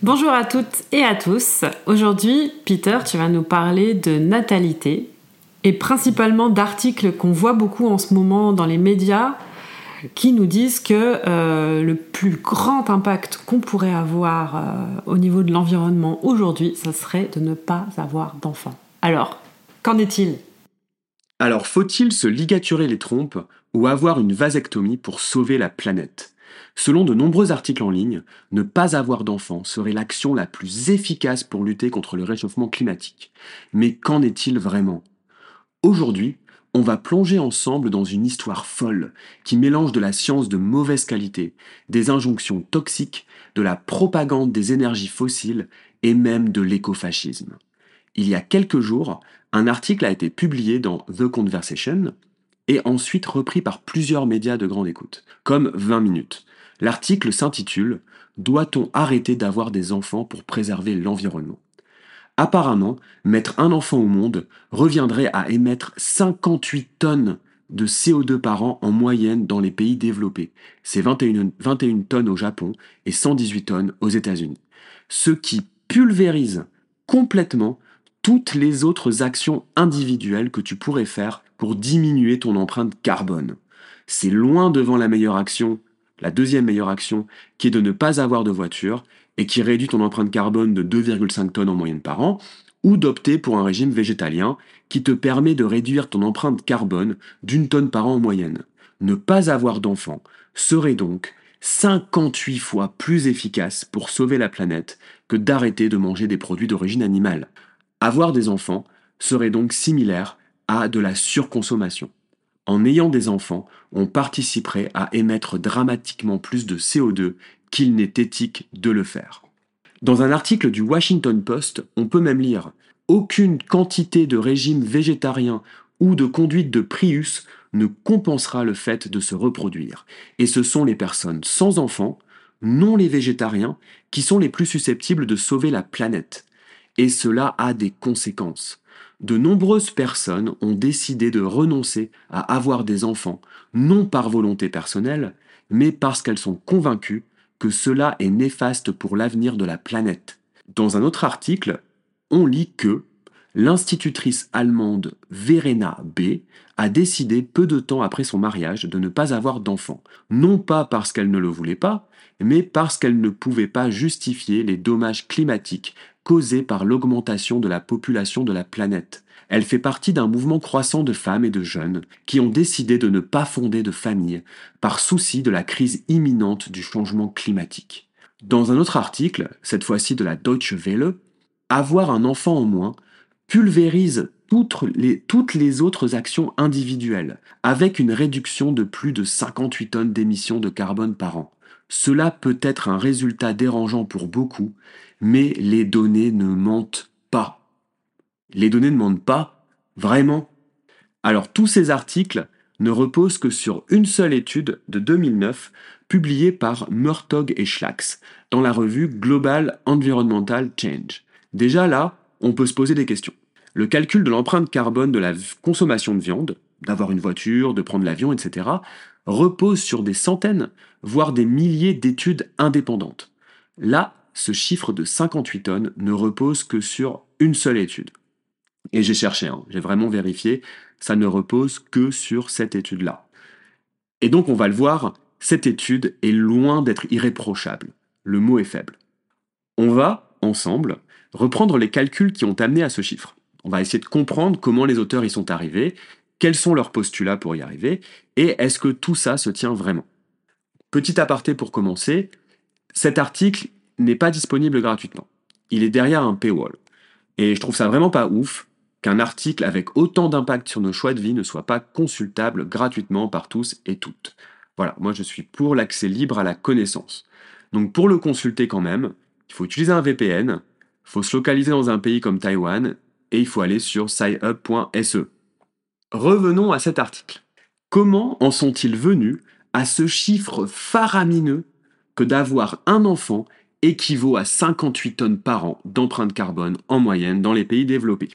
Bonjour à toutes et à tous. Aujourd'hui, Peter, tu vas nous parler de natalité et principalement d'articles qu'on voit beaucoup en ce moment dans les médias qui nous disent que euh, le plus grand impact qu'on pourrait avoir euh, au niveau de l'environnement aujourd'hui, ça serait de ne pas avoir d'enfants. Alors, qu'en est-il? Alors, faut-il se ligaturer les trompes ou avoir une vasectomie pour sauver la planète? Selon de nombreux articles en ligne, ne pas avoir d'enfants serait l'action la plus efficace pour lutter contre le réchauffement climatique. Mais qu'en est-il vraiment? Aujourd'hui, on va plonger ensemble dans une histoire folle qui mélange de la science de mauvaise qualité, des injonctions toxiques, de la propagande des énergies fossiles et même de l'écofascisme. Il y a quelques jours, un article a été publié dans The Conversation et ensuite repris par plusieurs médias de grande écoute, comme 20 minutes. L'article s'intitule Doit-on arrêter d'avoir des enfants pour préserver l'environnement? Apparemment, mettre un enfant au monde reviendrait à émettre 58 tonnes de CO2 par an en moyenne dans les pays développés. C'est 21, 21 tonnes au Japon et 118 tonnes aux États-Unis. Ce qui pulvérise complètement toutes les autres actions individuelles que tu pourrais faire pour diminuer ton empreinte carbone. C'est loin devant la meilleure action, la deuxième meilleure action, qui est de ne pas avoir de voiture et qui réduit ton empreinte carbone de 2,5 tonnes en moyenne par an, ou d'opter pour un régime végétalien qui te permet de réduire ton empreinte carbone d'une tonne par an en moyenne. Ne pas avoir d'enfant serait donc 58 fois plus efficace pour sauver la planète que d'arrêter de manger des produits d'origine animale. Avoir des enfants serait donc similaire à de la surconsommation. En ayant des enfants, on participerait à émettre dramatiquement plus de CO2 qu'il n'est éthique de le faire. Dans un article du Washington Post, on peut même lire Aucune quantité de régime végétarien ou de conduite de Prius ne compensera le fait de se reproduire. Et ce sont les personnes sans enfants, non les végétariens, qui sont les plus susceptibles de sauver la planète. Et cela a des conséquences. De nombreuses personnes ont décidé de renoncer à avoir des enfants, non par volonté personnelle, mais parce qu'elles sont convaincues que cela est néfaste pour l'avenir de la planète. Dans un autre article, on lit que l'institutrice allemande Verena B a décidé peu de temps après son mariage de ne pas avoir d'enfant, non pas parce qu'elle ne le voulait pas, mais parce qu'elle ne pouvait pas justifier les dommages climatiques causés par l'augmentation de la population de la planète. Elle fait partie d'un mouvement croissant de femmes et de jeunes qui ont décidé de ne pas fonder de famille par souci de la crise imminente du changement climatique. Dans un autre article, cette fois-ci de la Deutsche Welle, avoir un enfant en moins pulvérise toutes les, toutes les autres actions individuelles, avec une réduction de plus de 58 tonnes d'émissions de carbone par an. Cela peut être un résultat dérangeant pour beaucoup, mais les données ne mentent pas les données ne mentent pas vraiment. Alors tous ces articles ne reposent que sur une seule étude de 2009 publiée par Murtog et Schlax dans la revue Global Environmental Change. Déjà là, on peut se poser des questions. Le calcul de l'empreinte carbone de la consommation de viande, d'avoir une voiture, de prendre l'avion, etc., repose sur des centaines, voire des milliers d'études indépendantes. Là, ce chiffre de 58 tonnes ne repose que sur une seule étude. Et j'ai cherché, hein. j'ai vraiment vérifié, ça ne repose que sur cette étude-là. Et donc on va le voir, cette étude est loin d'être irréprochable. Le mot est faible. On va, ensemble, reprendre les calculs qui ont amené à ce chiffre. On va essayer de comprendre comment les auteurs y sont arrivés, quels sont leurs postulats pour y arriver, et est-ce que tout ça se tient vraiment? Petit aparté pour commencer, cet article n'est pas disponible gratuitement. Il est derrière un paywall. Et je trouve ça vraiment pas ouf qu'un article avec autant d'impact sur nos choix de vie ne soit pas consultable gratuitement par tous et toutes. Voilà, moi je suis pour l'accès libre à la connaissance. Donc pour le consulter quand même, il faut utiliser un VPN, il faut se localiser dans un pays comme Taïwan, et il faut aller sur scihub.se. Revenons à cet article. Comment en sont-ils venus à ce chiffre faramineux que d'avoir un enfant équivaut à 58 tonnes par an d'empreinte carbone en moyenne dans les pays développés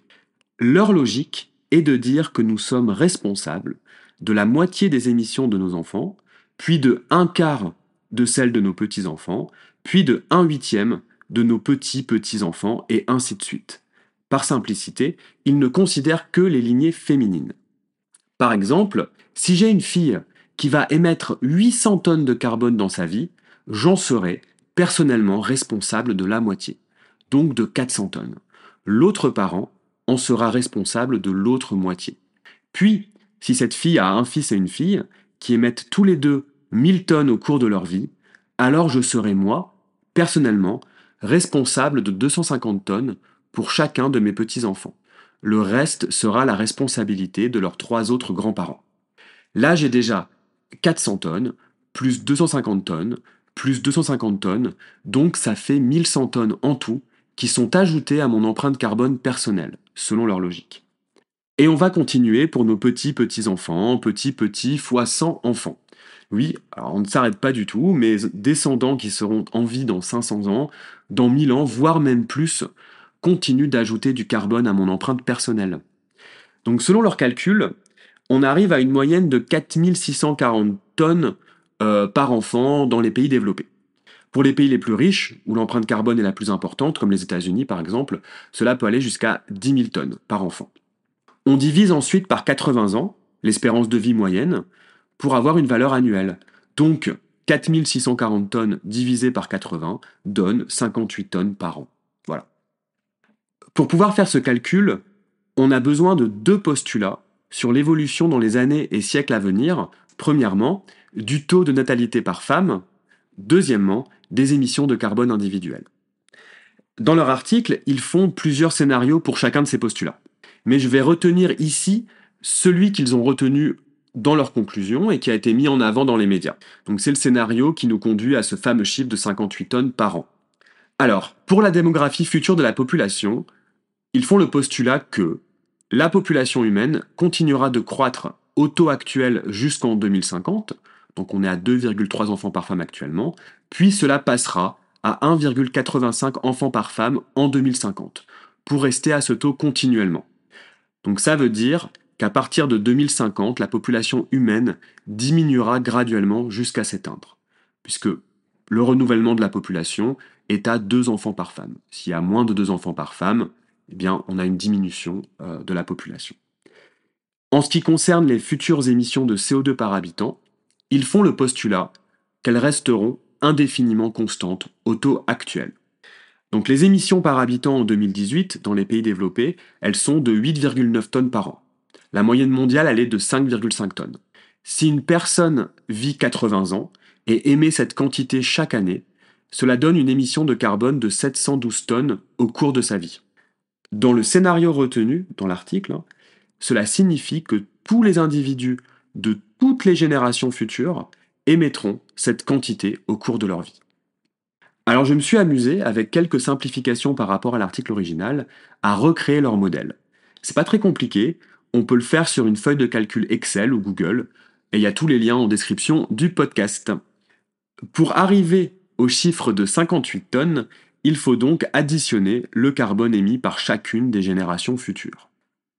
leur logique est de dire que nous sommes responsables de la moitié des émissions de nos enfants, puis de un quart de celles de nos petits-enfants, puis de un huitième de nos petits-petits-enfants, et ainsi de suite. Par simplicité, ils ne considèrent que les lignées féminines. Par exemple, si j'ai une fille qui va émettre 800 tonnes de carbone dans sa vie, j'en serai personnellement responsable de la moitié, donc de 400 tonnes. L'autre parent en sera responsable de l'autre moitié. Puis, si cette fille a un fils et une fille, qui émettent tous les deux 1000 tonnes au cours de leur vie, alors je serai moi, personnellement, responsable de 250 tonnes pour chacun de mes petits-enfants. Le reste sera la responsabilité de leurs trois autres grands-parents. Là, j'ai déjà 400 tonnes, plus 250 tonnes, plus 250 tonnes, donc ça fait 1100 tonnes en tout qui sont ajoutées à mon empreinte carbone personnelle, selon leur logique. Et on va continuer pour nos petits petits-enfants, petits petits fois 100 enfants. Oui, alors on ne s'arrête pas du tout, mes descendants qui seront en vie dans 500 ans, dans 1000 ans, voire même plus, continuent d'ajouter du carbone à mon empreinte personnelle. Donc selon leurs calculs, on arrive à une moyenne de 4640 tonnes euh, par enfant dans les pays développés. Pour les pays les plus riches, où l'empreinte carbone est la plus importante, comme les États-Unis par exemple, cela peut aller jusqu'à 10 000 tonnes par enfant. On divise ensuite par 80 ans, l'espérance de vie moyenne, pour avoir une valeur annuelle. Donc, 4640 tonnes divisé par 80 donne 58 tonnes par an. Voilà. Pour pouvoir faire ce calcul, on a besoin de deux postulats sur l'évolution dans les années et siècles à venir. Premièrement, du taux de natalité par femme. Deuxièmement, des émissions de carbone individuelles. Dans leur article, ils font plusieurs scénarios pour chacun de ces postulats. Mais je vais retenir ici celui qu'ils ont retenu dans leur conclusion et qui a été mis en avant dans les médias. Donc c'est le scénario qui nous conduit à ce fameux chiffre de 58 tonnes par an. Alors, pour la démographie future de la population, ils font le postulat que la population humaine continuera de croître au taux actuel jusqu'en 2050, donc on est à 2,3 enfants par femme actuellement, puis cela passera à 1,85 enfants par femme en 2050, pour rester à ce taux continuellement. Donc ça veut dire qu'à partir de 2050, la population humaine diminuera graduellement jusqu'à s'éteindre, puisque le renouvellement de la population est à deux enfants par femme. S'il y a moins de deux enfants par femme, eh bien, on a une diminution euh, de la population. En ce qui concerne les futures émissions de CO2 par habitant, ils font le postulat qu'elles resteront indéfiniment constantes au taux actuel. Donc les émissions par habitant en 2018 dans les pays développés, elles sont de 8,9 tonnes par an. La moyenne mondiale, elle est de 5,5 tonnes. Si une personne vit 80 ans et émet cette quantité chaque année, cela donne une émission de carbone de 712 tonnes au cours de sa vie. Dans le scénario retenu dans l'article, hein, cela signifie que tous les individus de toutes les générations futures émettront cette quantité au cours de leur vie. Alors je me suis amusé, avec quelques simplifications par rapport à l'article original, à recréer leur modèle. C'est pas très compliqué, on peut le faire sur une feuille de calcul Excel ou Google, et il y a tous les liens en description du podcast. Pour arriver au chiffre de 58 tonnes, il faut donc additionner le carbone émis par chacune des générations futures.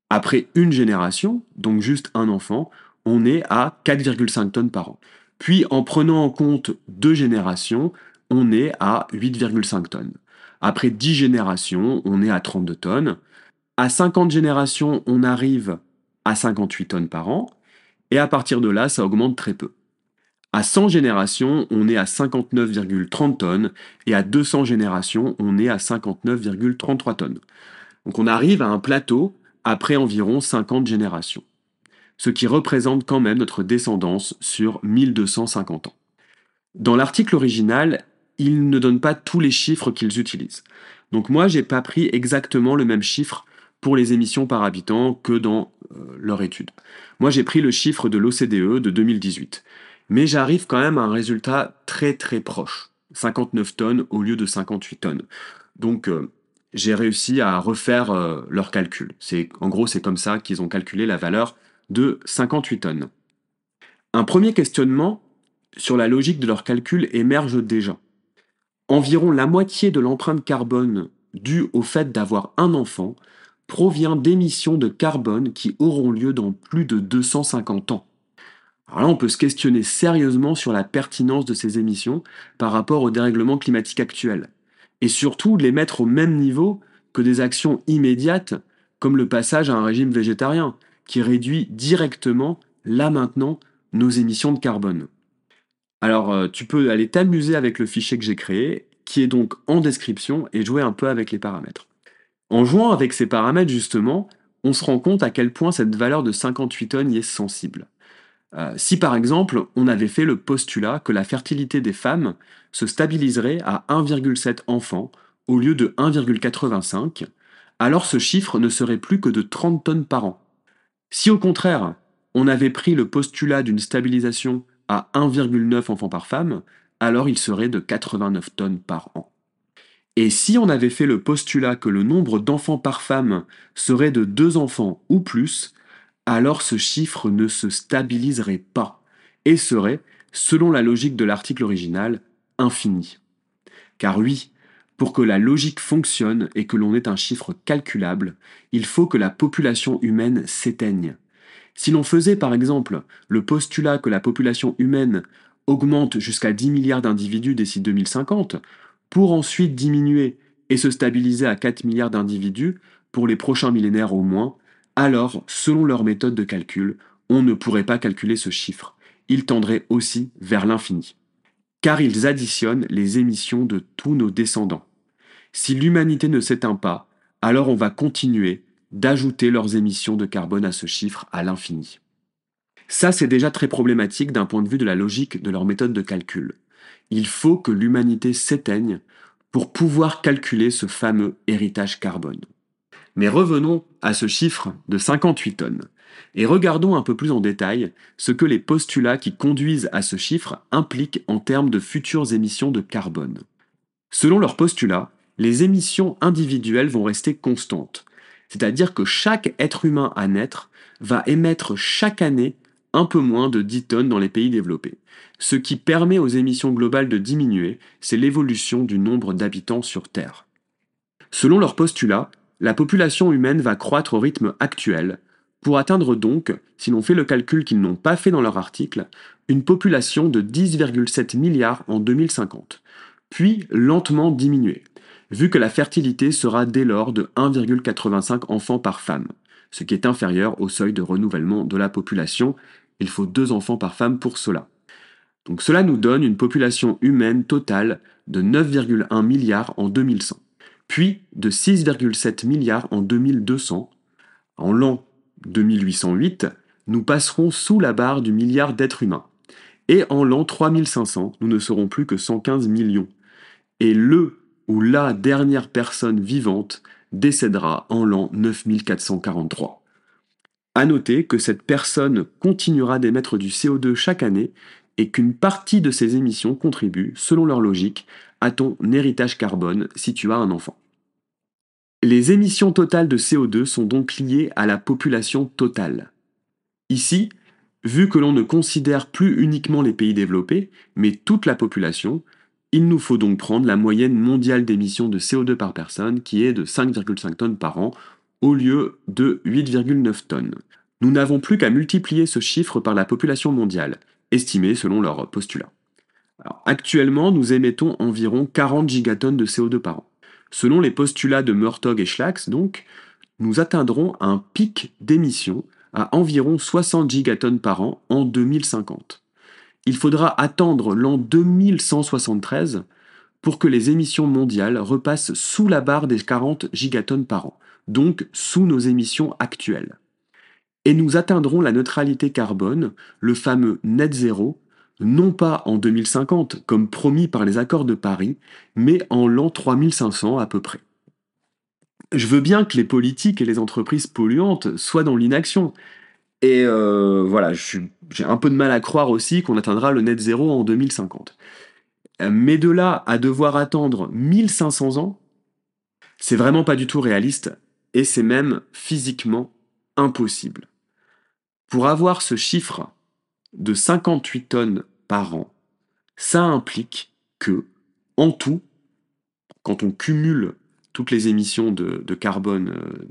Après une génération, donc juste un enfant, on est à 4,5 tonnes par an. Puis en prenant en compte deux générations, on est à 8,5 tonnes. Après 10 générations, on est à 32 tonnes. À 50 générations, on arrive à 58 tonnes par an, et à partir de là, ça augmente très peu. À 100 générations, on est à 59,30 tonnes, et à 200 générations, on est à 59,33 tonnes. Donc on arrive à un plateau après environ 50 générations, ce qui représente quand même notre descendance sur 1250 ans. Dans l'article original, ils ne donnent pas tous les chiffres qu'ils utilisent. Donc moi, j'ai pas pris exactement le même chiffre pour les émissions par habitant que dans euh, leur étude. Moi, j'ai pris le chiffre de l'OCDE de 2018. Mais j'arrive quand même à un résultat très très proche. 59 tonnes au lieu de 58 tonnes. Donc, euh, j'ai réussi à refaire euh, leur calcul. En gros, c'est comme ça qu'ils ont calculé la valeur de 58 tonnes. Un premier questionnement sur la logique de leur calcul émerge déjà. Environ la moitié de l'empreinte carbone due au fait d'avoir un enfant provient d'émissions de carbone qui auront lieu dans plus de 250 ans. Alors là, on peut se questionner sérieusement sur la pertinence de ces émissions par rapport au dérèglement climatique actuel. et surtout les mettre au même niveau que des actions immédiates comme le passage à un régime végétarien, qui réduit directement, là maintenant, nos émissions de carbone. Alors euh, tu peux aller t'amuser avec le fichier que j'ai créé, qui est donc en description, et jouer un peu avec les paramètres. En jouant avec ces paramètres justement, on se rend compte à quel point cette valeur de 58 tonnes y est sensible. Euh, si par exemple on avait fait le postulat que la fertilité des femmes se stabiliserait à 1,7 enfants au lieu de 1,85, alors ce chiffre ne serait plus que de 30 tonnes par an. Si au contraire on avait pris le postulat d'une stabilisation à 1,9 enfants par femme, alors il serait de 89 tonnes par an. Et si on avait fait le postulat que le nombre d'enfants par femme serait de 2 enfants ou plus, alors ce chiffre ne se stabiliserait pas et serait, selon la logique de l'article original, infini. Car oui, pour que la logique fonctionne et que l'on ait un chiffre calculable, il faut que la population humaine s'éteigne. Si l'on faisait par exemple le postulat que la population humaine augmente jusqu'à 10 milliards d'individus d'ici 2050, pour ensuite diminuer et se stabiliser à 4 milliards d'individus pour les prochains millénaires au moins, alors, selon leur méthode de calcul, on ne pourrait pas calculer ce chiffre. Il tendrait aussi vers l'infini. Car ils additionnent les émissions de tous nos descendants. Si l'humanité ne s'éteint pas, alors on va continuer d'ajouter leurs émissions de carbone à ce chiffre à l'infini. Ça, c'est déjà très problématique d'un point de vue de la logique de leur méthode de calcul. Il faut que l'humanité s'éteigne pour pouvoir calculer ce fameux héritage carbone. Mais revenons à ce chiffre de 58 tonnes et regardons un peu plus en détail ce que les postulats qui conduisent à ce chiffre impliquent en termes de futures émissions de carbone. Selon leurs postulats, les émissions individuelles vont rester constantes, c'est-à-dire que chaque être humain à naître va émettre chaque année un peu moins de 10 tonnes dans les pays développés. Ce qui permet aux émissions globales de diminuer, c'est l'évolution du nombre d'habitants sur Terre. Selon leur postulat, la population humaine va croître au rythme actuel, pour atteindre donc, si l'on fait le calcul qu'ils n'ont pas fait dans leur article, une population de 10,7 milliards en 2050, puis lentement diminuer, vu que la fertilité sera dès lors de 1,85 enfants par femme, ce qui est inférieur au seuil de renouvellement de la population il faut deux enfants par femme pour cela. Donc cela nous donne une population humaine totale de 9,1 milliards en 2100, puis de 6,7 milliards en 2200. En l'an 2808, nous passerons sous la barre du milliard d'êtres humains. Et en l'an 3500, nous ne serons plus que 115 millions. Et le ou la dernière personne vivante décédera en l'an 9443. À noter que cette personne continuera d'émettre du CO2 chaque année et qu'une partie de ces émissions contribue, selon leur logique, à ton héritage carbone si tu as un enfant. Les émissions totales de CO2 sont donc liées à la population totale. Ici, vu que l'on ne considère plus uniquement les pays développés, mais toute la population, il nous faut donc prendre la moyenne mondiale d'émissions de CO2 par personne qui est de 5,5 tonnes par an au lieu de 8,9 tonnes. Nous n'avons plus qu'à multiplier ce chiffre par la population mondiale, estimée selon leur postulat. actuellement, nous émettons environ 40 gigatonnes de CO2 par an. Selon les postulats de Murtaugh et Schlax, donc, nous atteindrons un pic d'émissions à environ 60 gigatonnes par an en 2050. Il faudra attendre l'an 2173 pour que les émissions mondiales repassent sous la barre des 40 gigatonnes par an, donc sous nos émissions actuelles. Et nous atteindrons la neutralité carbone, le fameux net zéro, non pas en 2050 comme promis par les accords de Paris, mais en l'an 3500 à peu près. Je veux bien que les politiques et les entreprises polluantes soient dans l'inaction. Et euh, voilà, j'ai un peu de mal à croire aussi qu'on atteindra le net zéro en 2050. Mais de là à devoir attendre 1500 ans, c'est vraiment pas du tout réaliste et c'est même physiquement impossible. Pour avoir ce chiffre de 58 tonnes par an, ça implique que, en tout, quand on cumule toutes les émissions de, carbone euh,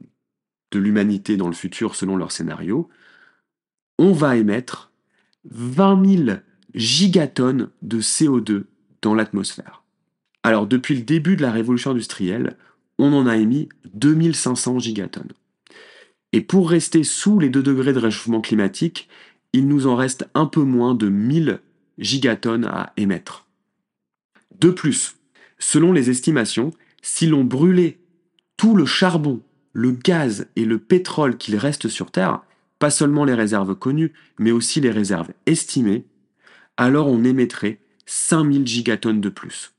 de l'humanité dans le futur selon leur scénario, on va émettre 20 000 gigatonnes de CO2 dans l'atmosphère. Alors depuis le début de la révolution industrielle, on en a émis 2500 gigatonnes. Et pour rester sous les 2 degrés de réchauffement climatique, il nous en reste un peu moins de 1000 gigatonnes à émettre. De plus, selon les estimations, si l'on brûlait tout le charbon, le gaz et le pétrole qu'il reste sur Terre, pas seulement les réserves connues, mais aussi les réserves estimées, alors on émettrait 5000 gigatonnes de plus.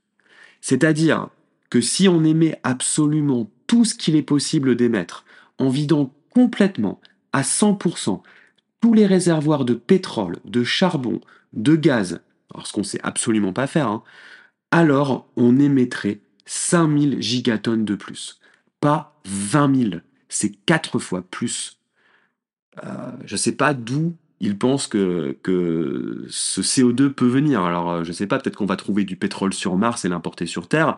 C'est-à-dire que si on émet absolument tout ce qu'il est possible d'émettre, en vidant complètement, à 100%, les réservoirs de pétrole, de charbon, de gaz, alors ce qu'on sait absolument pas faire, hein, alors on émettrait 5000 gigatonnes de plus. Pas 20 000, c'est 4 fois plus. Euh, je sais pas d'où ils pensent que, que ce CO2 peut venir. Alors, euh, je sais pas, peut-être qu'on va trouver du pétrole sur Mars et l'importer sur Terre.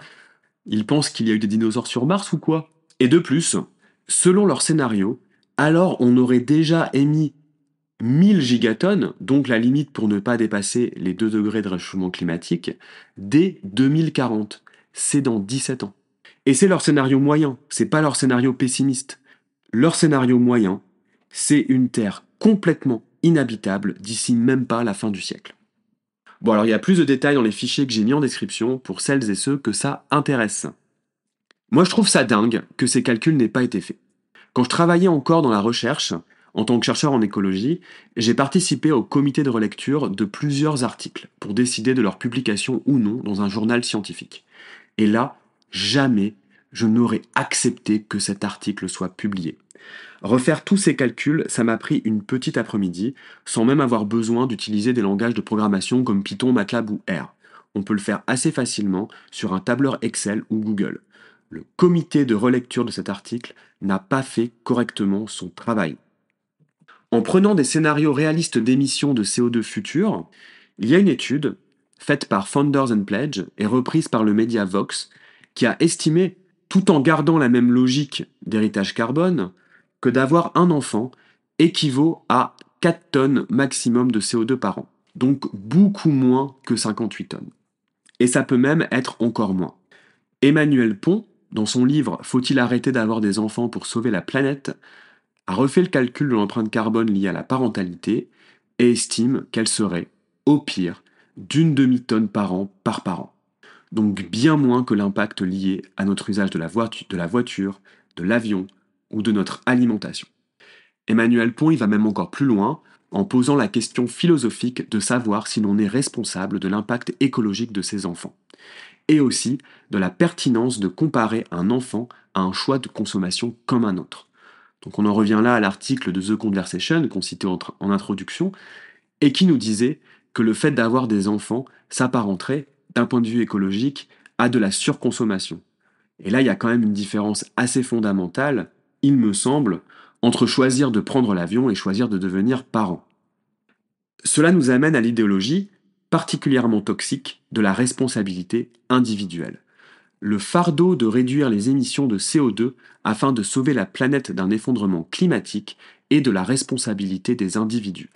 Ils pensent qu'il y a eu des dinosaures sur Mars ou quoi? Et de plus, selon leur scénario, alors on aurait déjà émis 1000 gigatonnes, donc la limite pour ne pas dépasser les 2 degrés de réchauffement climatique, dès 2040. C'est dans 17 ans. Et c'est leur scénario moyen, c'est pas leur scénario pessimiste. Leur scénario moyen, c'est une Terre complètement inhabitable d'ici même pas la fin du siècle. Bon alors il y a plus de détails dans les fichiers que j'ai mis en description pour celles et ceux que ça intéresse. Moi je trouve ça dingue que ces calculs n'aient pas été faits. Quand je travaillais encore dans la recherche, en tant que chercheur en écologie, j'ai participé au comité de relecture de plusieurs articles pour décider de leur publication ou non dans un journal scientifique. Et là, jamais je n'aurais accepté que cet article soit publié. Refaire tous ces calculs, ça m'a pris une petite après-midi, sans même avoir besoin d'utiliser des langages de programmation comme Python, MATLAB ou R. On peut le faire assez facilement sur un tableur Excel ou Google. Le comité de relecture de cet article n'a pas fait correctement son travail. En prenant des scénarios réalistes d'émissions de CO2 futures, il y a une étude faite par Founders and Pledge et reprise par le média Vox qui a estimé, tout en gardant la même logique d'héritage carbone, que d'avoir un enfant équivaut à 4 tonnes maximum de CO2 par an. Donc beaucoup moins que 58 tonnes. Et ça peut même être encore moins. Emmanuel Pont, dans son livre Faut-il arrêter d'avoir des enfants pour sauver la planète a refait le calcul de l'empreinte carbone liée à la parentalité et estime qu'elle serait, au pire, d'une demi-tonne par an par parent. Donc bien moins que l'impact lié à notre usage de la, voiture, de l'avion ou de notre alimentation. Emmanuel Pont y va même encore plus loin en posant la question philosophique de savoir si l'on est responsable de l'impact écologique de ses enfants, et aussi de la pertinence de comparer un enfant à un choix de consommation comme un autre. Donc on en revient là à l'article de The Conversation qu'on citait en introduction, et qui nous disait que le fait d'avoir des enfants s'apparenterait, d'un point de vue écologique, à de la surconsommation. Et là, il y a quand même une différence assez fondamentale, il me semble, entre choisir de prendre l'avion et choisir de devenir parent. Cela nous amène à l'idéologie, particulièrement toxique, de la responsabilité individuelle le fardeau de réduire les émissions de CO2 afin de sauver la planète d'un effondrement climatique et de la responsabilité des individus,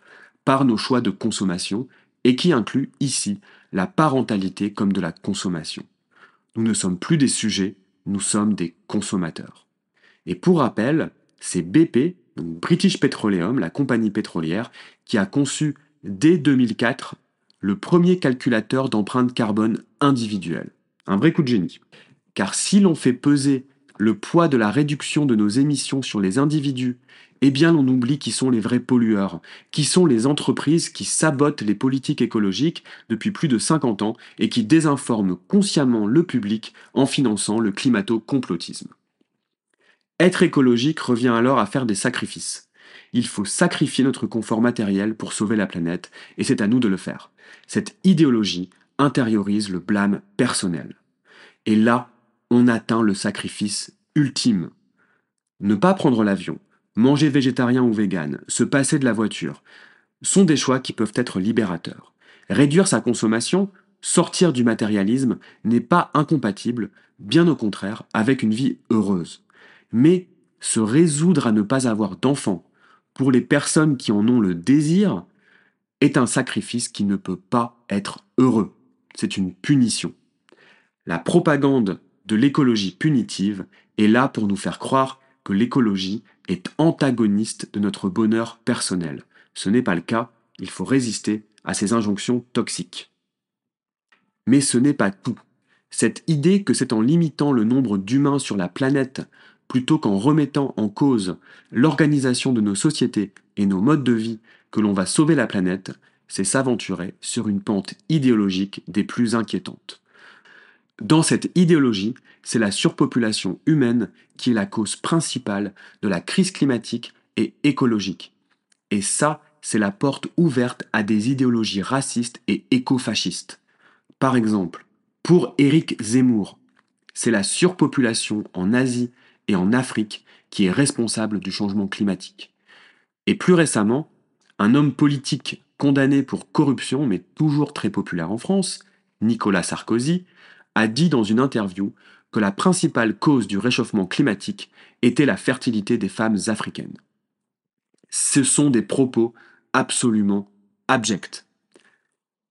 par nos choix de consommation, et qui inclut ici la parentalité comme de la consommation. Nous ne sommes plus des sujets, nous sommes des consommateurs. Et pour rappel, c'est BP, British Petroleum, la compagnie pétrolière, qui a conçu dès 2004 le premier calculateur d'empreinte carbone individuelle. Un vrai coup de génie. Car si l'on fait peser le poids de la réduction de nos émissions sur les individus, eh bien l'on oublie qui sont les vrais pollueurs, qui sont les entreprises qui sabotent les politiques écologiques depuis plus de 50 ans et qui désinforment consciemment le public en finançant le climato-complotisme. Être écologique revient alors à faire des sacrifices. Il faut sacrifier notre confort matériel pour sauver la planète, et c'est à nous de le faire. Cette idéologie intériorise le blâme personnel. Et là, on atteint le sacrifice ultime. Ne pas prendre l'avion, manger végétarien ou vegan, se passer de la voiture, sont des choix qui peuvent être libérateurs. Réduire sa consommation, sortir du matérialisme, n'est pas incompatible, bien au contraire, avec une vie heureuse. Mais se résoudre à ne pas avoir d'enfants, pour les personnes qui en ont le désir, est un sacrifice qui ne peut pas être heureux. C'est une punition. La propagande de l'écologie punitive est là pour nous faire croire que l'écologie est antagoniste de notre bonheur personnel. Ce n'est pas le cas, il faut résister à ces injonctions toxiques. Mais ce n'est pas tout. Cette idée que c'est en limitant le nombre d'humains sur la planète plutôt qu'en remettant en cause l'organisation de nos sociétés et nos modes de vie que l'on va sauver la planète, c'est s'aventurer sur une pente idéologique des plus inquiétantes. Dans cette idéologie, c'est la surpopulation humaine qui est la cause principale de la crise climatique et écologique. Et ça, c'est la porte ouverte à des idéologies racistes et écofascistes. Par exemple, pour Éric Zemmour, c'est la surpopulation en Asie et en Afrique qui est responsable du changement climatique. Et plus récemment, un homme politique condamné pour corruption, mais toujours très populaire en France, Nicolas Sarkozy, a dit dans une interview que la principale cause du réchauffement climatique était la fertilité des femmes africaines. Ce sont des propos absolument abjects.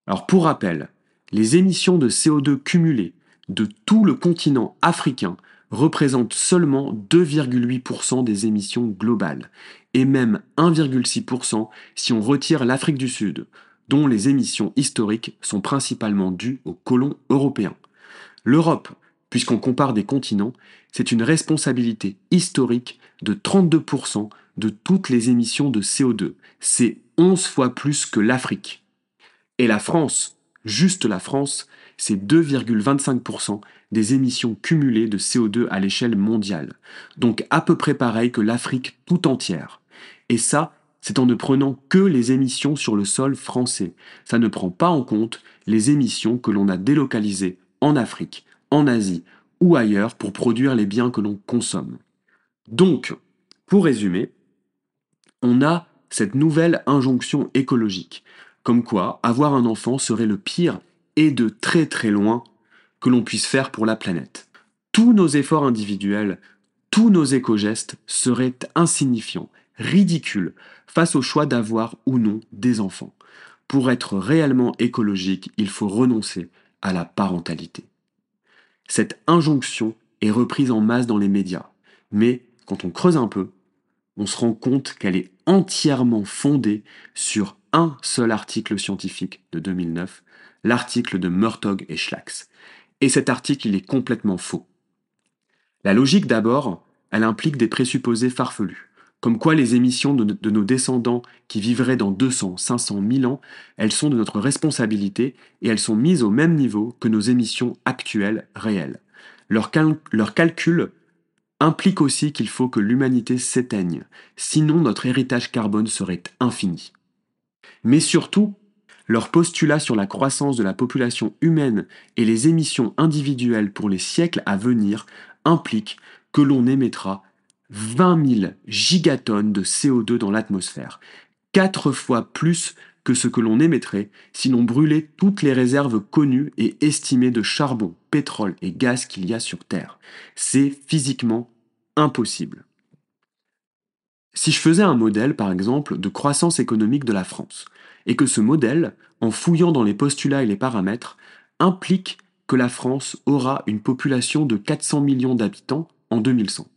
Alors pour rappel, les émissions de CO2 cumulées de tout le continent africain représentent seulement 2,8% des émissions globales, et même 1,6% si on retire l'Afrique du Sud, dont les émissions historiques sont principalement dues aux colons européens. L'Europe, puisqu'on compare des continents, c'est une responsabilité historique de 32% de toutes les émissions de CO2. C'est 11 fois plus que l'Afrique. Et la France, juste la France, c'est 2,25% des émissions cumulées de CO2 à l'échelle mondiale. Donc à peu près pareil que l'Afrique tout entière. Et ça, c'est en ne prenant que les émissions sur le sol français. Ça ne prend pas en compte les émissions que l'on a délocalisées en Afrique, en Asie ou ailleurs pour produire les biens que l'on consomme. Donc, pour résumer, on a cette nouvelle injonction écologique, comme quoi avoir un enfant serait le pire et de très très loin que l'on puisse faire pour la planète. Tous nos efforts individuels, tous nos éco-gestes seraient insignifiants, ridicules, face au choix d'avoir ou non des enfants. Pour être réellement écologique, il faut renoncer à la parentalité. Cette injonction est reprise en masse dans les médias, mais quand on creuse un peu, on se rend compte qu'elle est entièrement fondée sur un seul article scientifique de 2009, l'article de Murtog et Schlax. Et cet article, il est complètement faux. La logique d'abord, elle implique des présupposés farfelus, comme quoi les émissions de, nos descendants qui vivraient dans 200, 500, 1000 ans, elles sont de notre responsabilité et elles sont mises au même niveau que nos émissions actuelles réelles. Leur, leur calcul implique aussi qu'il faut que l'humanité s'éteigne, sinon notre héritage carbone serait infini. Mais surtout, leur postulat sur la croissance de la population humaine et les émissions individuelles pour les siècles à venir implique que l'on émettra 20 000 gigatonnes de CO2 dans l'atmosphère, quatre fois plus que ce que l'on émettrait si l'on brûlait toutes les réserves connues et estimées de charbon, pétrole et gaz qu'il y a sur Terre. C'est physiquement impossible. Si je faisais un modèle, par exemple, de croissance économique de la France, et que ce modèle, en fouillant dans les postulats et les paramètres, implique que la France aura une population de 400 millions d'habitants en 2100.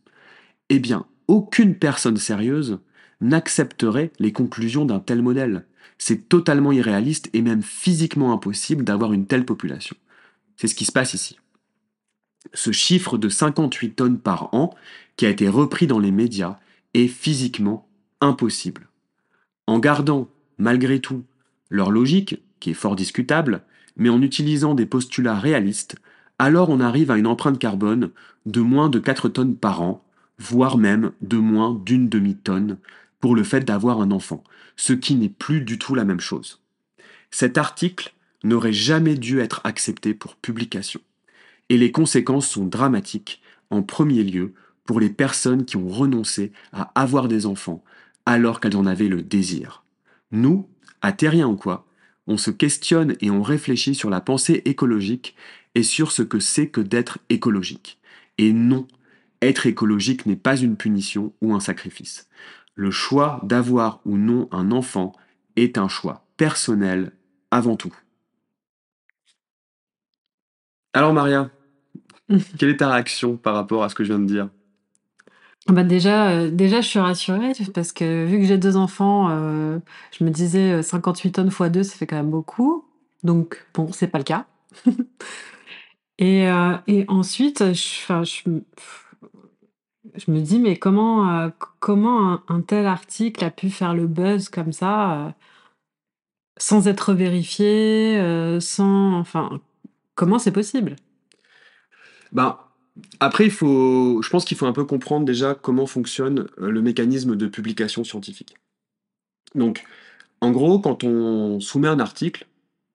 Eh bien, aucune personne sérieuse n'accepterait les conclusions d'un tel modèle. C'est totalement irréaliste et même physiquement impossible d'avoir une telle population. C'est ce qui se passe ici. Ce chiffre de 58 tonnes par an, qui a été repris dans les médias, est physiquement impossible. En gardant malgré tout, leur logique, qui est fort discutable, mais en utilisant des postulats réalistes, alors on arrive à une empreinte carbone de moins de 4 tonnes par an, voire même de moins d'une demi-tonne pour le fait d'avoir un enfant, ce qui n'est plus du tout la même chose. Cet article n'aurait jamais dû être accepté pour publication. Et les conséquences sont dramatiques, en premier lieu, pour les personnes qui ont renoncé à avoir des enfants alors qu'elles en avaient le désir. Nous, à Terrien ou quoi, on se questionne et on réfléchit sur la pensée écologique et sur ce que c'est que d'être écologique. Et non, être écologique n'est pas une punition ou un sacrifice. Le choix d'avoir ou non un enfant est un choix personnel avant tout. Alors Maria, Quelle est ta réaction par rapport à ce que je viens de dire? Bah déjà, euh, déjà, je suis rassurée parce que vu que j'ai deux enfants, euh, je me disais 58 tonnes x 2, ça fait quand même beaucoup. Donc, bon, c'est pas le cas. et, et ensuite, je, je, je me dis, mais comment, comment un, tel article a pu faire le buzz comme ça sans être vérifié, euh, sans, enfin, comment c'est possible? Ben, après, il faut, je pense qu'il faut un peu comprendre déjà comment fonctionne euh, le mécanisme de publication scientifique. Donc, en gros, quand on soumet un article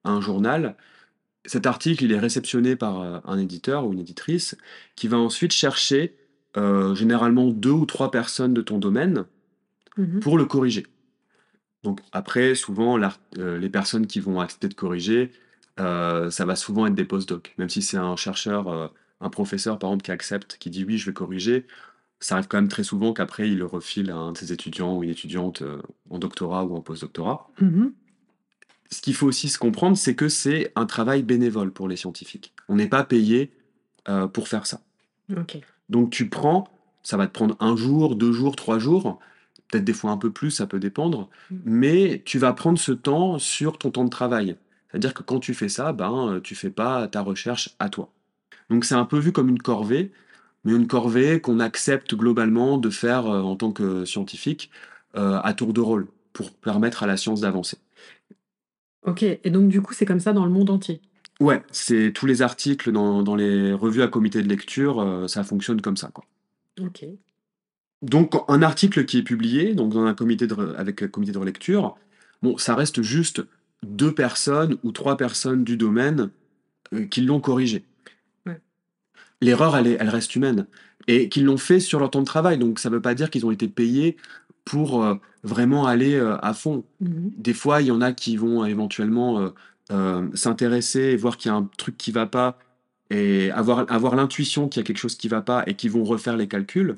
à un journal, cet article, il est réceptionné par euh, un éditeur ou une éditrice qui va ensuite chercher généralement deux ou trois personnes de ton domaine mmh pour le corriger. Donc après, souvent, euh, les personnes qui vont accepter de corriger, euh, ça va souvent être des postdocs. Même si c'est un chercheur, euh, un professeur par exemple qui accepte, qui dit oui, je vais corriger, ça arrive quand même très souvent qu'après il le refile à un de ses étudiants ou une étudiante en doctorat ou en postdoctorat. Mmh Ce qu'il faut aussi se comprendre, c'est que c'est un travail bénévole pour les scientifiques. On n'est pas payé pour faire ça. Donc tu prends, ça va te prendre un jour, deux jours, trois jours, peut-être des fois un peu plus, ça peut dépendre, mmh. mais tu vas prendre ce temps sur ton temps de travail. C'est-à-dire que quand tu fais ça, ben, euh, tu fais pas ta recherche à toi. Donc c'est un peu vu comme une corvée, mais une corvée qu'on accepte globalement de faire euh, en tant que scientifique euh, à tour de rôle, pour permettre à la science d'avancer. Ok, et donc du coup c'est comme ça dans le monde entier? Ouais, c'est tous les articles dans, dans, les revues à comité de lecture, ça fonctionne comme ça. Quoi. Ok. Donc, un article qui est publié, donc dans un comité de, avec un comité de relecture, bon, ça reste juste deux personnes ou trois personnes du domaine euh, qui l'ont corrigé. L'erreur, elle, elle reste humaine. Et qu'ils l'ont fait sur leur temps de travail. Donc, ça ne veut pas dire qu'ils ont été payés pour euh, vraiment aller euh, à fond. Mmh Des fois, il y en a qui vont éventuellement s'intéresser et voir qu'il y a un truc qui ne va pas et avoir, avoir l'intuition qu'il y a quelque chose qui ne va pas et qui vont refaire les calculs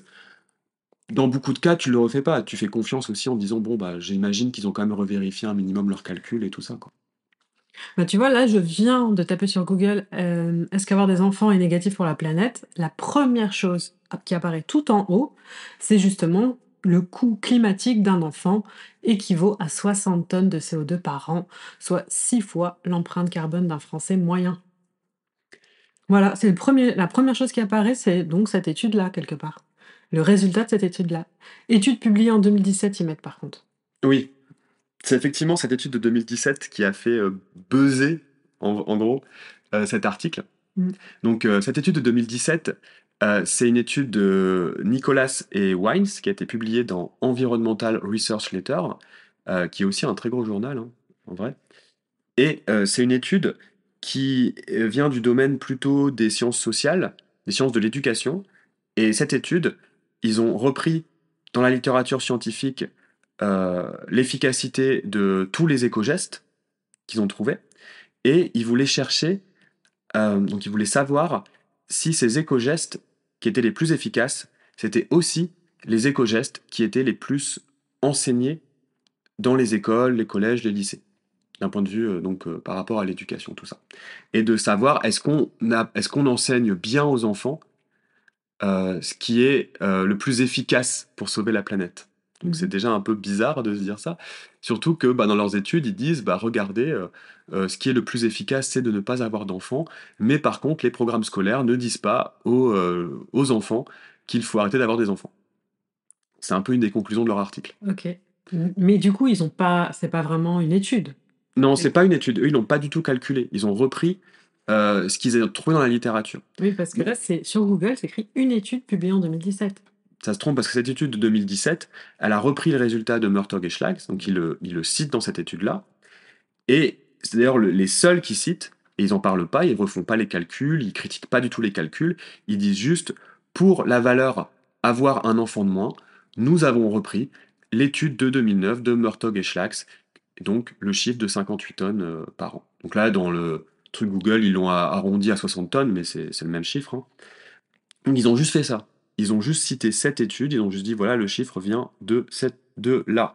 dans beaucoup de cas, tu le refais pas. Tu fais confiance aussi en disant bon bah j'imagine qu'ils ont quand même revérifié un minimum leurs calculs et tout ça quoi. Bah, tu vois, là, je viens de taper sur Google euh, est-ce qu'avoir des enfants est négatif pour la planète? La première chose qui apparaît tout en haut, c'est justement le coût climatique d'un enfant équivaut à 60 tonnes de CO2 par an, soit 6 fois l'empreinte carbone d'un Français moyen. Voilà, c'est la première chose qui apparaît, c'est donc cette étude-là, quelque part le résultat de cette étude-là. Étude publiée en 2017, ils mettent par contre. Oui, c'est effectivement cette étude de 2017 qui a fait euh, buzzer, en, gros, euh, cet article. Mm. Donc, euh, cette étude de 2017, c'est une étude de Nicolas et Wines qui a été publiée dans Environmental Research Letter, qui est aussi un très gros journal, hein, en vrai. Et c'est une étude qui vient du domaine plutôt des sciences sociales, des sciences de l'éducation. Et cette étude, ils ont repris dans la littérature scientifique euh, l'efficacité de tous les éco-gestes qu'ils ont trouvés, et ils voulaient chercher, euh, donc ils voulaient savoir si ces éco-gestes qui étaient les plus efficaces, c'était aussi les éco-gestes qui étaient les plus enseignés dans les écoles, les collèges, les lycées, d'un point de vue euh, donc par rapport à l'éducation, tout ça, et de savoir est-ce qu'on est-ce enseigne bien aux enfants ce qui est le plus efficace pour sauver la planète? Donc c'est mhm. déjà un peu bizarre de se dire ça. Surtout que bah, dans leurs études, ils disent, bah, regardez, euh, ce qui est le plus efficace, c'est de ne pas avoir d'enfants. Mais par contre, les programmes scolaires ne disent pas aux, aux enfants qu'il faut arrêter d'avoir des enfants. C'est un peu une des conclusions de leur article. Ok. Mais du coup, ils ont pas, c'est pas vraiment une étude? Non, c'est pas une étude. Eux, ils n'ont pas du tout calculé. Ils ont repris euh, ce qu'ils ont trouvé dans la littérature. Oui, parce que là, c'est sur Google, c'est écrit une étude publiée en 2017. Ça se trompe parce que cette étude de 2017, elle a repris le résultat de Murtog et Schlags, donc il le, il le dans cette étude-là. Et c'est d'ailleurs les seuls qui citent, et ils n'en parlent pas, ils ne refont pas les calculs, ils critiquent pas du tout les calculs, ils disent juste, pour la valeur avoir un enfant de moins, nous avons repris l'étude de 2009 de Murtog et Schlags, donc le chiffre de 58 tonnes euh, par an. Donc là, dans le, truc Google, ils l'ont arrondi à 60 tonnes, mais c'est le même chiffre. Hein. ils ont juste fait ça. Ils ont juste cité cette étude, ils ont juste dit voilà, le chiffre vient de, cette, de là.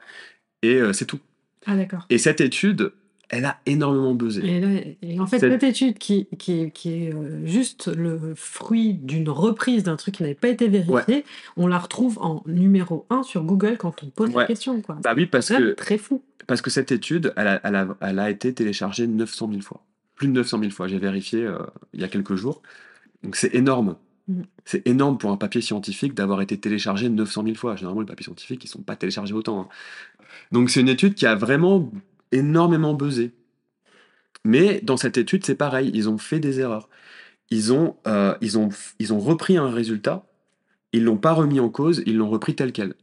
Et euh, c'est tout. Ah, d'accord. Et cette étude, elle a énormément buzzé. Et, là- et en fait, Cette- cette étude qui, qui, qui est euh, juste le fruit d'une reprise d'un truc qui n'avait pas été vérifié, on la retrouve en numéro 1 sur Google quand on pose Ouais. la question. Quoi. Bah oui, parce C'est que, très fou. parce que cette étude, elle a, elle a- elle a été téléchargée 900 000 fois. Plus de 900 000 fois. J'ai vérifié euh, il y a quelques jours. Donc c'est énorme. Mm. C'est énorme pour un papier scientifique d'avoir été téléchargé 900 000 fois. Généralement, les papiers scientifiques, ils sont pas téléchargés autant. hein. Donc c'est une étude qui a vraiment énormément buzzé. Mais dans cette étude, c'est pareil, ils ont fait des erreurs. Ils ont, euh, ils ont, ils ont repris un résultat, ils l'ont pas remis en cause, ils l'ont repris tel quel.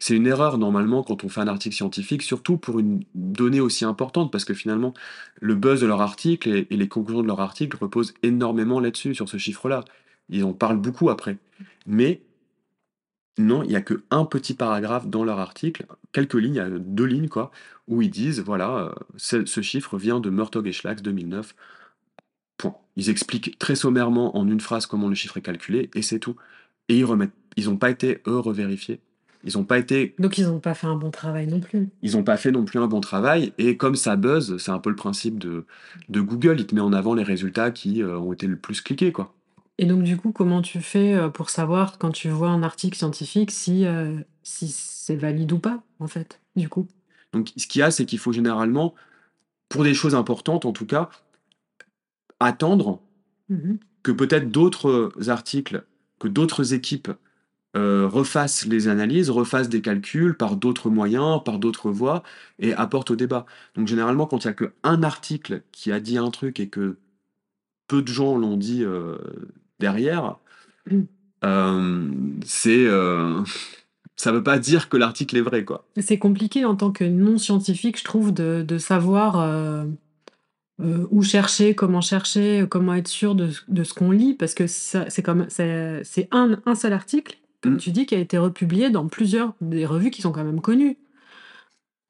C'est une erreur normalement quand on fait un article scientifique, surtout pour une donnée aussi importante, parce que finalement, le buzz de leur article et les conclusions de leur article reposent énormément là-dessus, sur ce chiffre-là. Ils en parlent beaucoup après. Mais non, il n'y a que un petit paragraphe dans leur article, quelques lignes, deux lignes, quoi, où ils disent, voilà, euh, ce, ce chiffre vient de Murtaugh et Schlax 2009. Point. Ils expliquent très sommairement en une phrase comment le chiffre est calculé, et c'est tout. Et ils remettent, ils n'ont pas été, eux, revérifiés. Ils n'ont pas été Donc ils n'ont pas fait un bon travail non plus. ils n'ont pas fait non plus un bon travail. Et comme ça buzz, c'est un peu le principe de, de Google, il te met en avant les résultats qui euh, ont été le plus cliqués, quoi. Et donc du coup, comment tu fais euh, pour savoir quand tu vois un article scientifique si, euh, si c'est valide ou pas, en fait, du coup? Donc ce qu'il y a, c'est qu'il faut généralement, pour des choses importantes en tout cas, attendre Mhm. que peut-être d'autres articles, que d'autres équipes euh, refassent les analyses, refassent des calculs par d'autres moyens, par d'autres voies, et apportent au débat. Donc généralement, quand il n'y a qu'un article qui a dit un truc et que peu de gens l'ont dit euh, derrière, euh, c'est... euh, ça veut pas dire que l'article est vrai, quoi. C'est compliqué en tant que non-scientifique, je trouve, de, de savoir euh, où chercher, comment chercher, comment être sûr de, de ce qu'on lit, parce que c'est comme c'est un, un seul article, comme Mm. tu dis, qui a été republié dans plusieurs des revues qui sont quand même connues.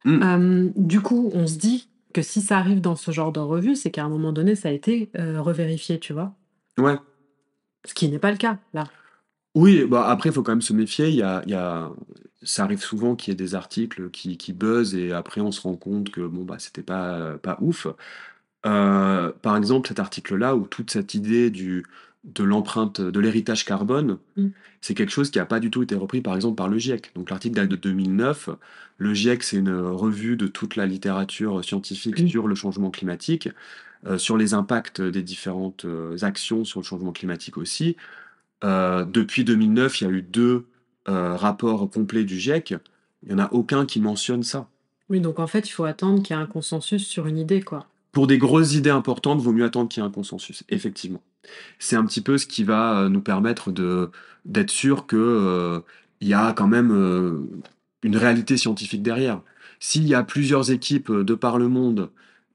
Mm. Du coup, on se dit que si ça arrive dans ce genre de revue, c'est qu'à un moment donné, ça a été revérifié, tu vois. Ouais. Ce qui n'est pas le cas, là. Oui, bah après, il faut quand même se méfier. Il y a, il y a... Ça arrive souvent qu'il y ait des articles qui, qui buzzent et après on se rend compte que bon, bah, c'était pas, pas ouf. Euh, par exemple, cet article-là, où toute cette idée du, de l'empreinte, de l'héritage carbone, Mm. c'est quelque chose qui n'a pas du tout été repris, par exemple, par le GIEC. Donc l'article date de 2009. Le GIEC, c'est une revue de toute la littérature scientifique Mm. sur le changement climatique, sur les impacts des différentes euh, actions sur le changement climatique aussi. Euh, depuis 2009, il y a eu deux euh, rapports complets du GIEC. Il n'y en a aucun qui mentionne ça. Oui, donc en fait, il faut attendre qu'il y ait un consensus sur une idée, quoi. Pour des grosses idées importantes, vaut mieux attendre qu'il y ait un consensus, effectivement. C'est un petit peu ce qui va euh, nous permettre de d'être sûr que euh, il y a quand même euh, une réalité scientifique derrière. S'il y a plusieurs équipes euh, de par le monde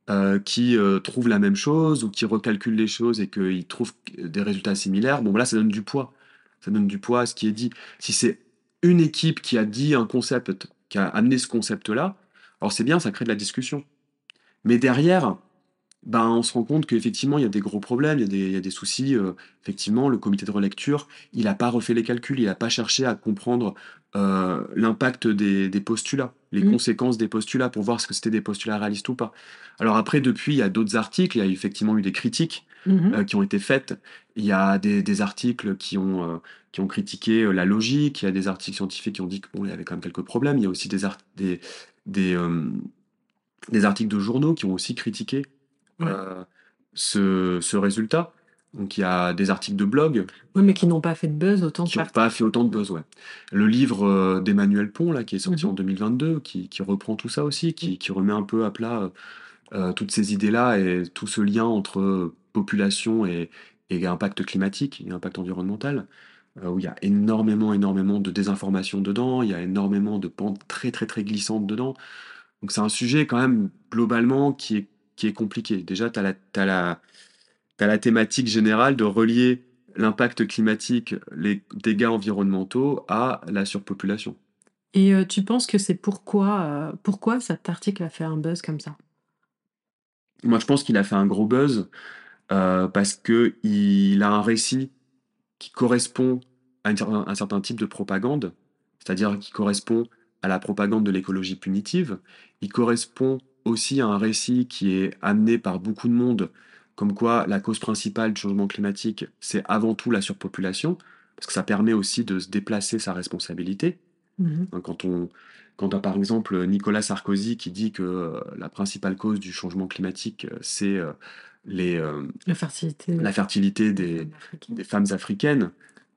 euh, qui euh, trouvent la même chose ou qui recalculent les choses et qu'ils trouvent des résultats similaires, bon là ça donne du poids. Ça donne du poids à ce qui est dit. Si c'est une équipe qui a dit un concept, qui a amené ce concept-là, alors c'est bien, ça crée de la discussion. Mais derrière, ben, on se rend compte qu'effectivement, il y a des gros problèmes, il y a des, il y a des soucis. euh, effectivement, le comité de relecture, il n'a pas refait les calculs, il n'a pas cherché à comprendre euh, l'impact des, des postulats, les Mm. conséquences des postulats, pour voir ce que c'était des postulats réalistes ou pas. Alors après, depuis, il y a d'autres articles, il y a effectivement eu des critiques Mhm. euh, qui ont été faites. Il y a des, des articles qui ont, euh, qui ont critiqué euh, la logique, il y a des articles scientifiques qui ont dit qu'il y avait quand même quelques problèmes. Il y a aussi des, art- des, des, euh, des articles de journaux qui ont aussi critiqué Ouais. ce, ce résultat. Donc il y a des articles de blog Oui, mais qui n'ont pas fait de buzz autant qui n'ont pas fait autant de buzz. ouais. Le livre euh, d'Emmanuel Pont, là, qui est sorti Mhm. en 2022, qui, qui reprend tout ça aussi, qui, qui remet un peu à plat euh, euh, toutes ces idées-là et tout ce lien entre population et, et impact climatique et impact environnemental, euh, où il y a énormément, énormément de désinformation dedans, il y a énormément de pentes très, très, très glissantes dedans. Donc c'est un sujet quand même globalement qui est, qui est compliqué. Déjà, tu as la, t'as la thématique générale de relier l'impact climatique, les dégâts environnementaux à la surpopulation. Et euh, tu penses que c'est pourquoi, euh, pourquoi cet article a fait un buzz comme ça? Moi, je pense qu'il a fait un gros buzz euh, parce que il a un récit qui correspond à une un certain type de propagande, c'est-à-dire qui correspond à la propagande de l'écologie punitive. Il correspond aussi un récit qui est amené par beaucoup de monde, comme quoi la cause principale du changement climatique, c'est avant tout la surpopulation, parce que ça permet aussi de se déplacer sa responsabilité. Mhm. Hein, Quand on, quand par exemple Nicolas Sarkozy qui dit que euh, la principale cause du changement climatique, euh, c'est euh, les, La fertilité. la fertilité des, femmes africaines. des femmes africaines.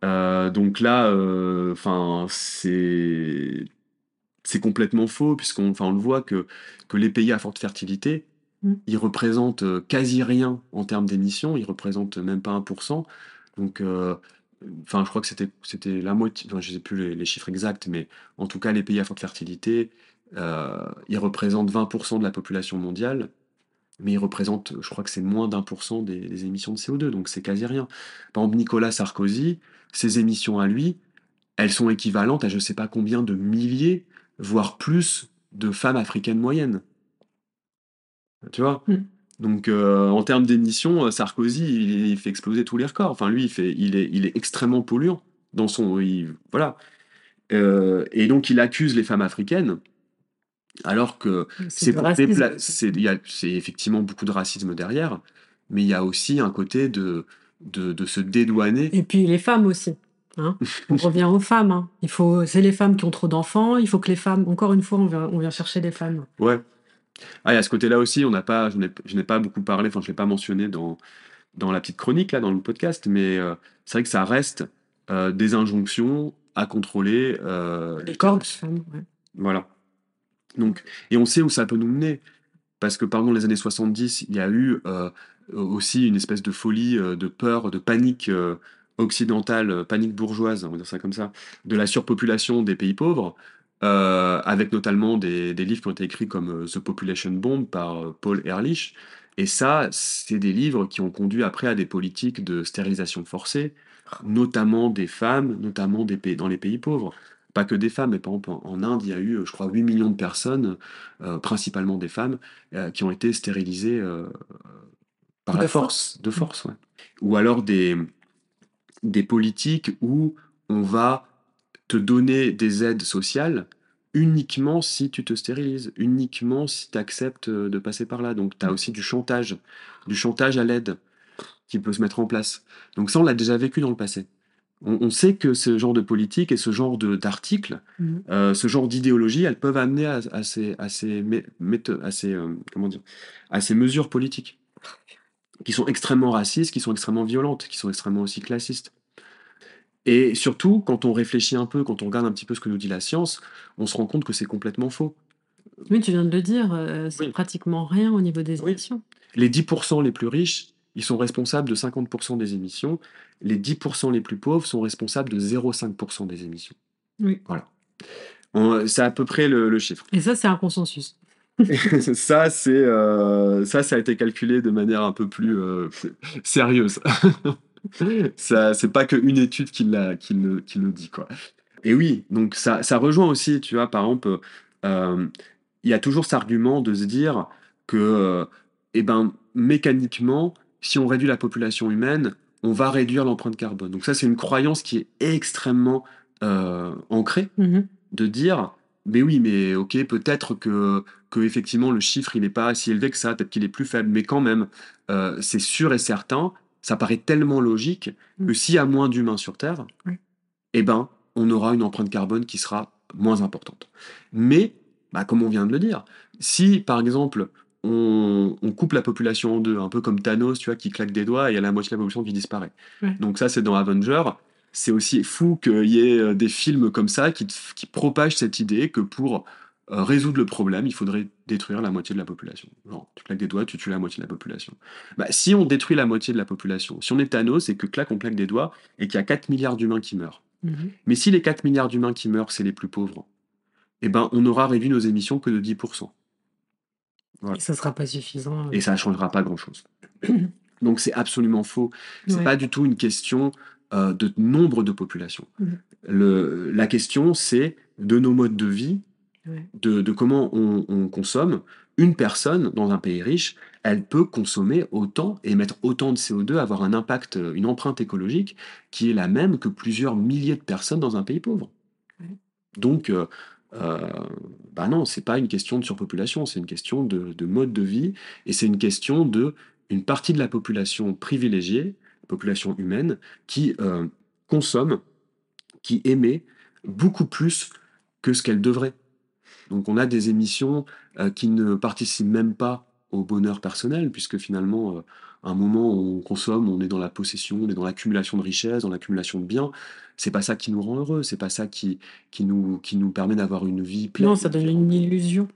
Euh, donc là, euh, enfin, c'est c'est complètement faux puisqu'on, enfin, on le voit que que les pays à forte fertilité, Mm. ils représentent euh, quasi rien en termes d'émissions. Ils représentent même pas 1%. Donc, euh, enfin, je crois que c'était c'était la moitié. Je sais plus les, chiffres exacts, mais en tout cas, les pays à forte fertilité, euh, ils représentent 20% de la population mondiale mais il représente, je crois que c'est moins d'un pour cent des, émissions de CO2, donc c'est quasi rien. Par exemple, Nicolas Sarkozy, ses émissions à lui, elles sont équivalentes à je sais pas combien de milliers, voire plus, de femmes africaines moyennes. Tu vois? Mm. Donc, euh, en termes d'émissions, euh, Sarkozy, il, il fait exploser tous les records. Enfin, lui, il, fait, il, est, il est extrêmement polluant. Dans son, il- voilà. Euh, et donc, il accuse les femmes africaines, alors que c'est effectivement beaucoup de racisme derrière, mais il y a aussi un côté de, de, de se dédouaner. Et puis les femmes aussi. hein. On revient aux femmes. hein. Il faut, c'est les femmes qui ont trop d'enfants. Il faut que les femmes, encore une fois, on vient, on vient chercher les femmes. Ouais. Ah, et à ce côté-là aussi, on n'a pas, je n'ai je n'ai pas beaucoup parlé, enfin, je ne l'ai pas mentionné dans, dans la petite chronique, là, dans le podcast, mais euh, c'est vrai que ça reste euh, des injonctions à contrôler euh, Les corps femmes. ouais. Voilà. Donc, et on sait où ça peut nous mener. Parce que pendant les années 70, il y a eu aussi une espèce de folie, de peur, de panique occidentale, panique bourgeoise, on va dire ça comme ça, de la surpopulation des pays pauvres, euh, avec notamment des, des livres qui ont été écrits comme euh, The Population Bomb par euh, Paul Ehrlich. Et ça, c'est des livres qui ont conduit après à des politiques de stérilisation forcée, notamment des femmes, notamment des pays, dans les pays pauvres pas que des femmes, mais par exemple en, Inde, il y a eu, je crois, 8 millions de personnes, euh, principalement des femmes, euh, qui ont été stérilisées par De la force. force, de force, ouais. Ou alors des, des politiques où on va te donner des aides sociales uniquement si tu te stérilises, uniquement si tu acceptes euh, de passer par là. Donc tu as aussi du chantage, du chantage à l'aide qui peut se mettre en place. Donc ça, on l'a déjà vécu dans le passé. On, on sait que ce genre de politique et ce genre d'articles, Mhm. euh, ce genre d'idéologie, elles peuvent amener à, à ces, à ces, à ces, euh, comment dire, à ces mesures politiques qui sont extrêmement racistes, qui sont extrêmement violentes, qui sont extrêmement aussi classistes. Et surtout, quand on réfléchit un peu, quand on regarde un petit peu ce que nous dit la science, on se rend compte que c'est complètement faux. Oui, tu viens de le dire, euh, c'est Oui. pratiquement rien au niveau des Oui. émissions. Les 10% les plus riches, ils sont responsables de 50% des émissions. Les 10% les plus pauvres sont responsables de 0,5% des émissions. Oui. Voilà. C'est à peu près le, le chiffre. Et ça, c'est un consensus. ça, c'est euh, ça, ça a été calculé de manière un peu plus euh, sérieuse. ça, c'est pas qu'une étude qui, l'a, qui, le, qui le dit, quoi. Et oui, donc ça, ça rejoint aussi, tu vois, par exemple, euh, il y a toujours cet argument de se dire que, euh, eh ben, mécaniquement, si on réduit la population humaine, on va réduire l'empreinte carbone. Donc ça, c'est une croyance qui est extrêmement euh, ancrée Mhm. de dire mais oui mais ok peut-être que que effectivement le chiffre il n'est pas si élevé que ça peut-être qu'il est plus faible mais quand même euh, c'est sûr et certain ça paraît tellement logique que Mm. s'il y a moins d'humains sur Terre eh ben on aura une empreinte carbone qui sera moins importante mais bah, comme on vient de le dire si par exemple on, on coupe la population en deux un peu comme Thanos tu vois qui claque des doigts et il y a la moitié de la population qui disparaît Ouais. donc ça c'est dans Avenger c'est aussi fou qu'il y ait euh, des films comme ça qui, qui propagent cette idée que pour euh, résoudre le problème, il faudrait détruire la moitié de la population. Genre, tu claques des doigts, tu tues la moitié de la population. Bah, si on détruit la moitié de la population, si on est Thanos et que claque, on claque des doigts et qu'il y a 4 milliards d'humains qui meurent, Mhm. mais si les 4 milliards d'humains qui meurent, c'est les plus pauvres, eh ben, on aura réduit nos émissions que de 10%. Voilà. Et ça sera pas suffisant. euh. Et ça ne changera pas grand-chose. Donc c'est absolument faux. C'est Ouais. pas du tout une question euh, de nombre de populations. Mhm. Le- la question, c'est de nos modes de vie, Ouais. de, de comment on, on consomme. Une personne dans un pays riche, elle peut consommer autant, émettre autant de CO2, avoir un impact, euh, une empreinte écologique qui est la même que plusieurs milliers de personnes dans un pays pauvre. Ouais. Donc, euh, euh, bah non, c'est pas une question de surpopulation, c'est une question de, de mode de vie, et c'est une question de une partie de la population privilégiée, population humaine, qui euh, consomme, qui émet beaucoup plus que ce qu'elle devrait. Donc on a des émissions euh, qui ne participent même pas au bonheur personnel, puisque finalement, euh, à un moment où on consomme, on est dans la possession, on est dans l'accumulation de richesses, dans l'accumulation de biens. C'est pas ça qui nous rend heureux, c'est pas ça qui, qui, nous, qui nous permet d'avoir une vie pleine. Non, ça donne une illusion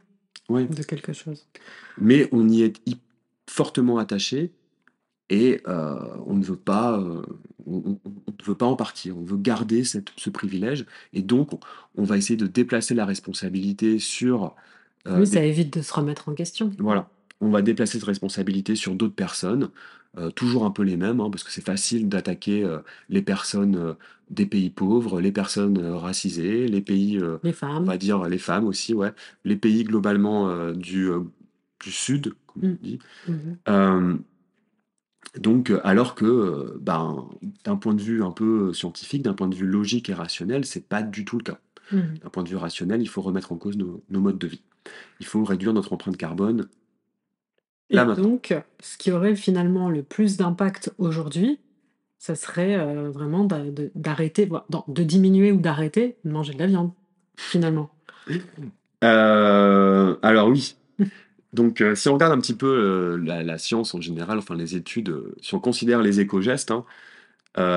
Ouais. de quelque chose. Mais on y est fortement attaché et euh, on ne veut pas, euh, on, on- on veut pas en partir. On veut garder cette- ce privilège et donc on, on va essayer de déplacer la responsabilité sur euh, Oui, des- ça évite de se remettre en question. voilà, on va déplacer cette responsabilité sur d'autres personnes, toujours un peu les mêmes, hein, parce que c'est facile d'attaquer les personnes des pays pauvres, les personnes racisées, les pays, Les on femmes. va dire les femmes aussi, ouais, les pays globalement du, du sud, comme Mm. on dit. Mhm. Donc, euh, alors que, euh, ben, d'un point de vue un peu scientifique, d'un point de vue logique et rationnel, c'est pas du tout le cas. Mhm. D'un point de vue rationnel, il faut remettre en cause nos, nos modes de vie. Il faut réduire notre empreinte carbone. Et maintenant. donc, ce qui aurait finalement le plus d'impact aujourd'hui, ça serait euh, vraiment d'arrêter, de diminuer ou d'arrêter de manger de la viande, finalement. Euh, alors oui. Donc, euh, si on regarde un petit peu euh, la, la science en général, enfin les études, euh, si on considère les éco-gestes, hein,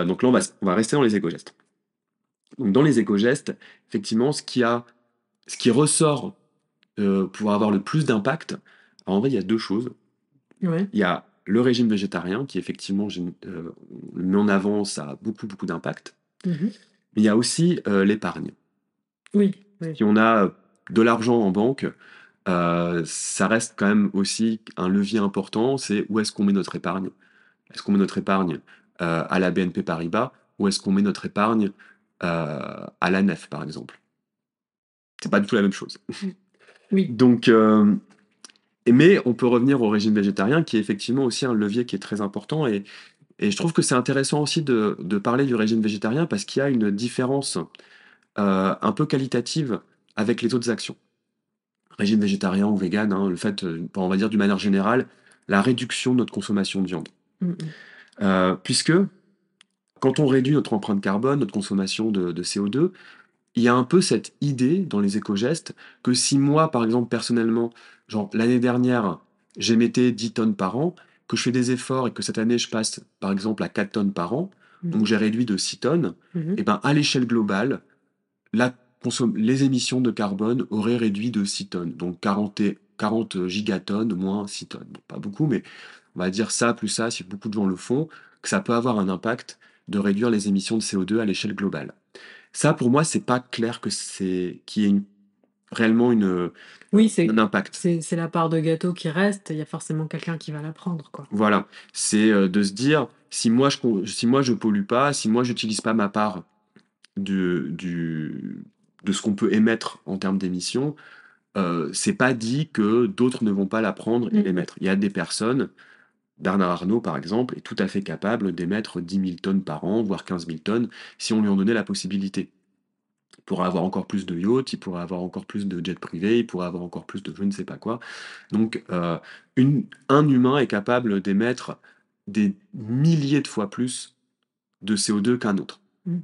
donc là on va, on va rester dans les éco-gestes. Donc dans les éco-gestes, effectivement, ce qui a, ce qui ressort pour avoir le plus d'impact, en vrai il y a deux choses. Ouais. Il y a le régime végétarien qui effectivement, met en avant, ça a beaucoup beaucoup d'impact. Mais il y a aussi l'épargne. Oui. oui. si on a de l'argent en banque, euh, ça reste quand même aussi un levier important, c'est où est-ce qu'on met notre épargne? Est-ce qu'on met notre épargne euh, à la BNP Paribas ou est-ce qu'on met notre épargne euh, à la nef, par exemple? C'est pas du tout la même chose. Oui. Donc, mais on peut revenir au régime végétarien, qui est effectivement aussi un levier qui est très important. Et, et je trouve que c'est intéressant aussi de, de parler du régime végétarien parce qu'il y a une différence un peu qualitative avec les autres actions. Régime végétarien ou vegan, hein, le fait, euh, on va dire d'une manière générale, la réduction de notre consommation de viande. Mhm. Euh, puisque quand on réduit notre empreinte carbone, notre consommation de, de CO2, il y a un peu cette idée dans les éco-gestes que si moi, par exemple, personnellement, genre l'année dernière, j'émettais 10 tonnes par an, que je fais des efforts et que cette année, je passe, par exemple, à 4 tonnes par an, donc j'ai réduit de 6 tonnes, Mhm. et ben à l'échelle globale, la les émissions de carbone auraient réduit de 6 tonnes, donc 40, et- 40 gigatonnes moins 6 tonnes. Bon, pas beaucoup, mais on va dire ça plus ça, si beaucoup de gens le font, que ça peut avoir un impact de réduire les émissions de CO2 à l'échelle globale. Ça, pour moi, c'est pas clair que c'est qu'il y ait une- réellement une, Oui, c'est un impact. c'est la part de gâteau qui reste. Il y a forcément quelqu'un qui va la prendre, quoi. Voilà, c'est euh, de se dire si moi je si moi je pollue pas, si moi j'utilise pas ma part du, du de ce qu'on peut émettre en termes d'émissions, euh, c'est pas dit que d'autres ne vont pas la prendre et Mhm. l'émettre. Il y a des personnes, Bernard Arnault par exemple, est tout à fait capable d'émettre 10 000 tonnes par an, voire 15 000 tonnes, si on lui en donnait la possibilité. Il pourrait avoir encore plus de yachts, il pourrait avoir encore plus de jets privés, il pourrait avoir encore plus de je ne sais pas quoi. Donc, euh, une- un humain est capable d'émettre des milliers de fois plus de CO2 qu'un autre. Mm.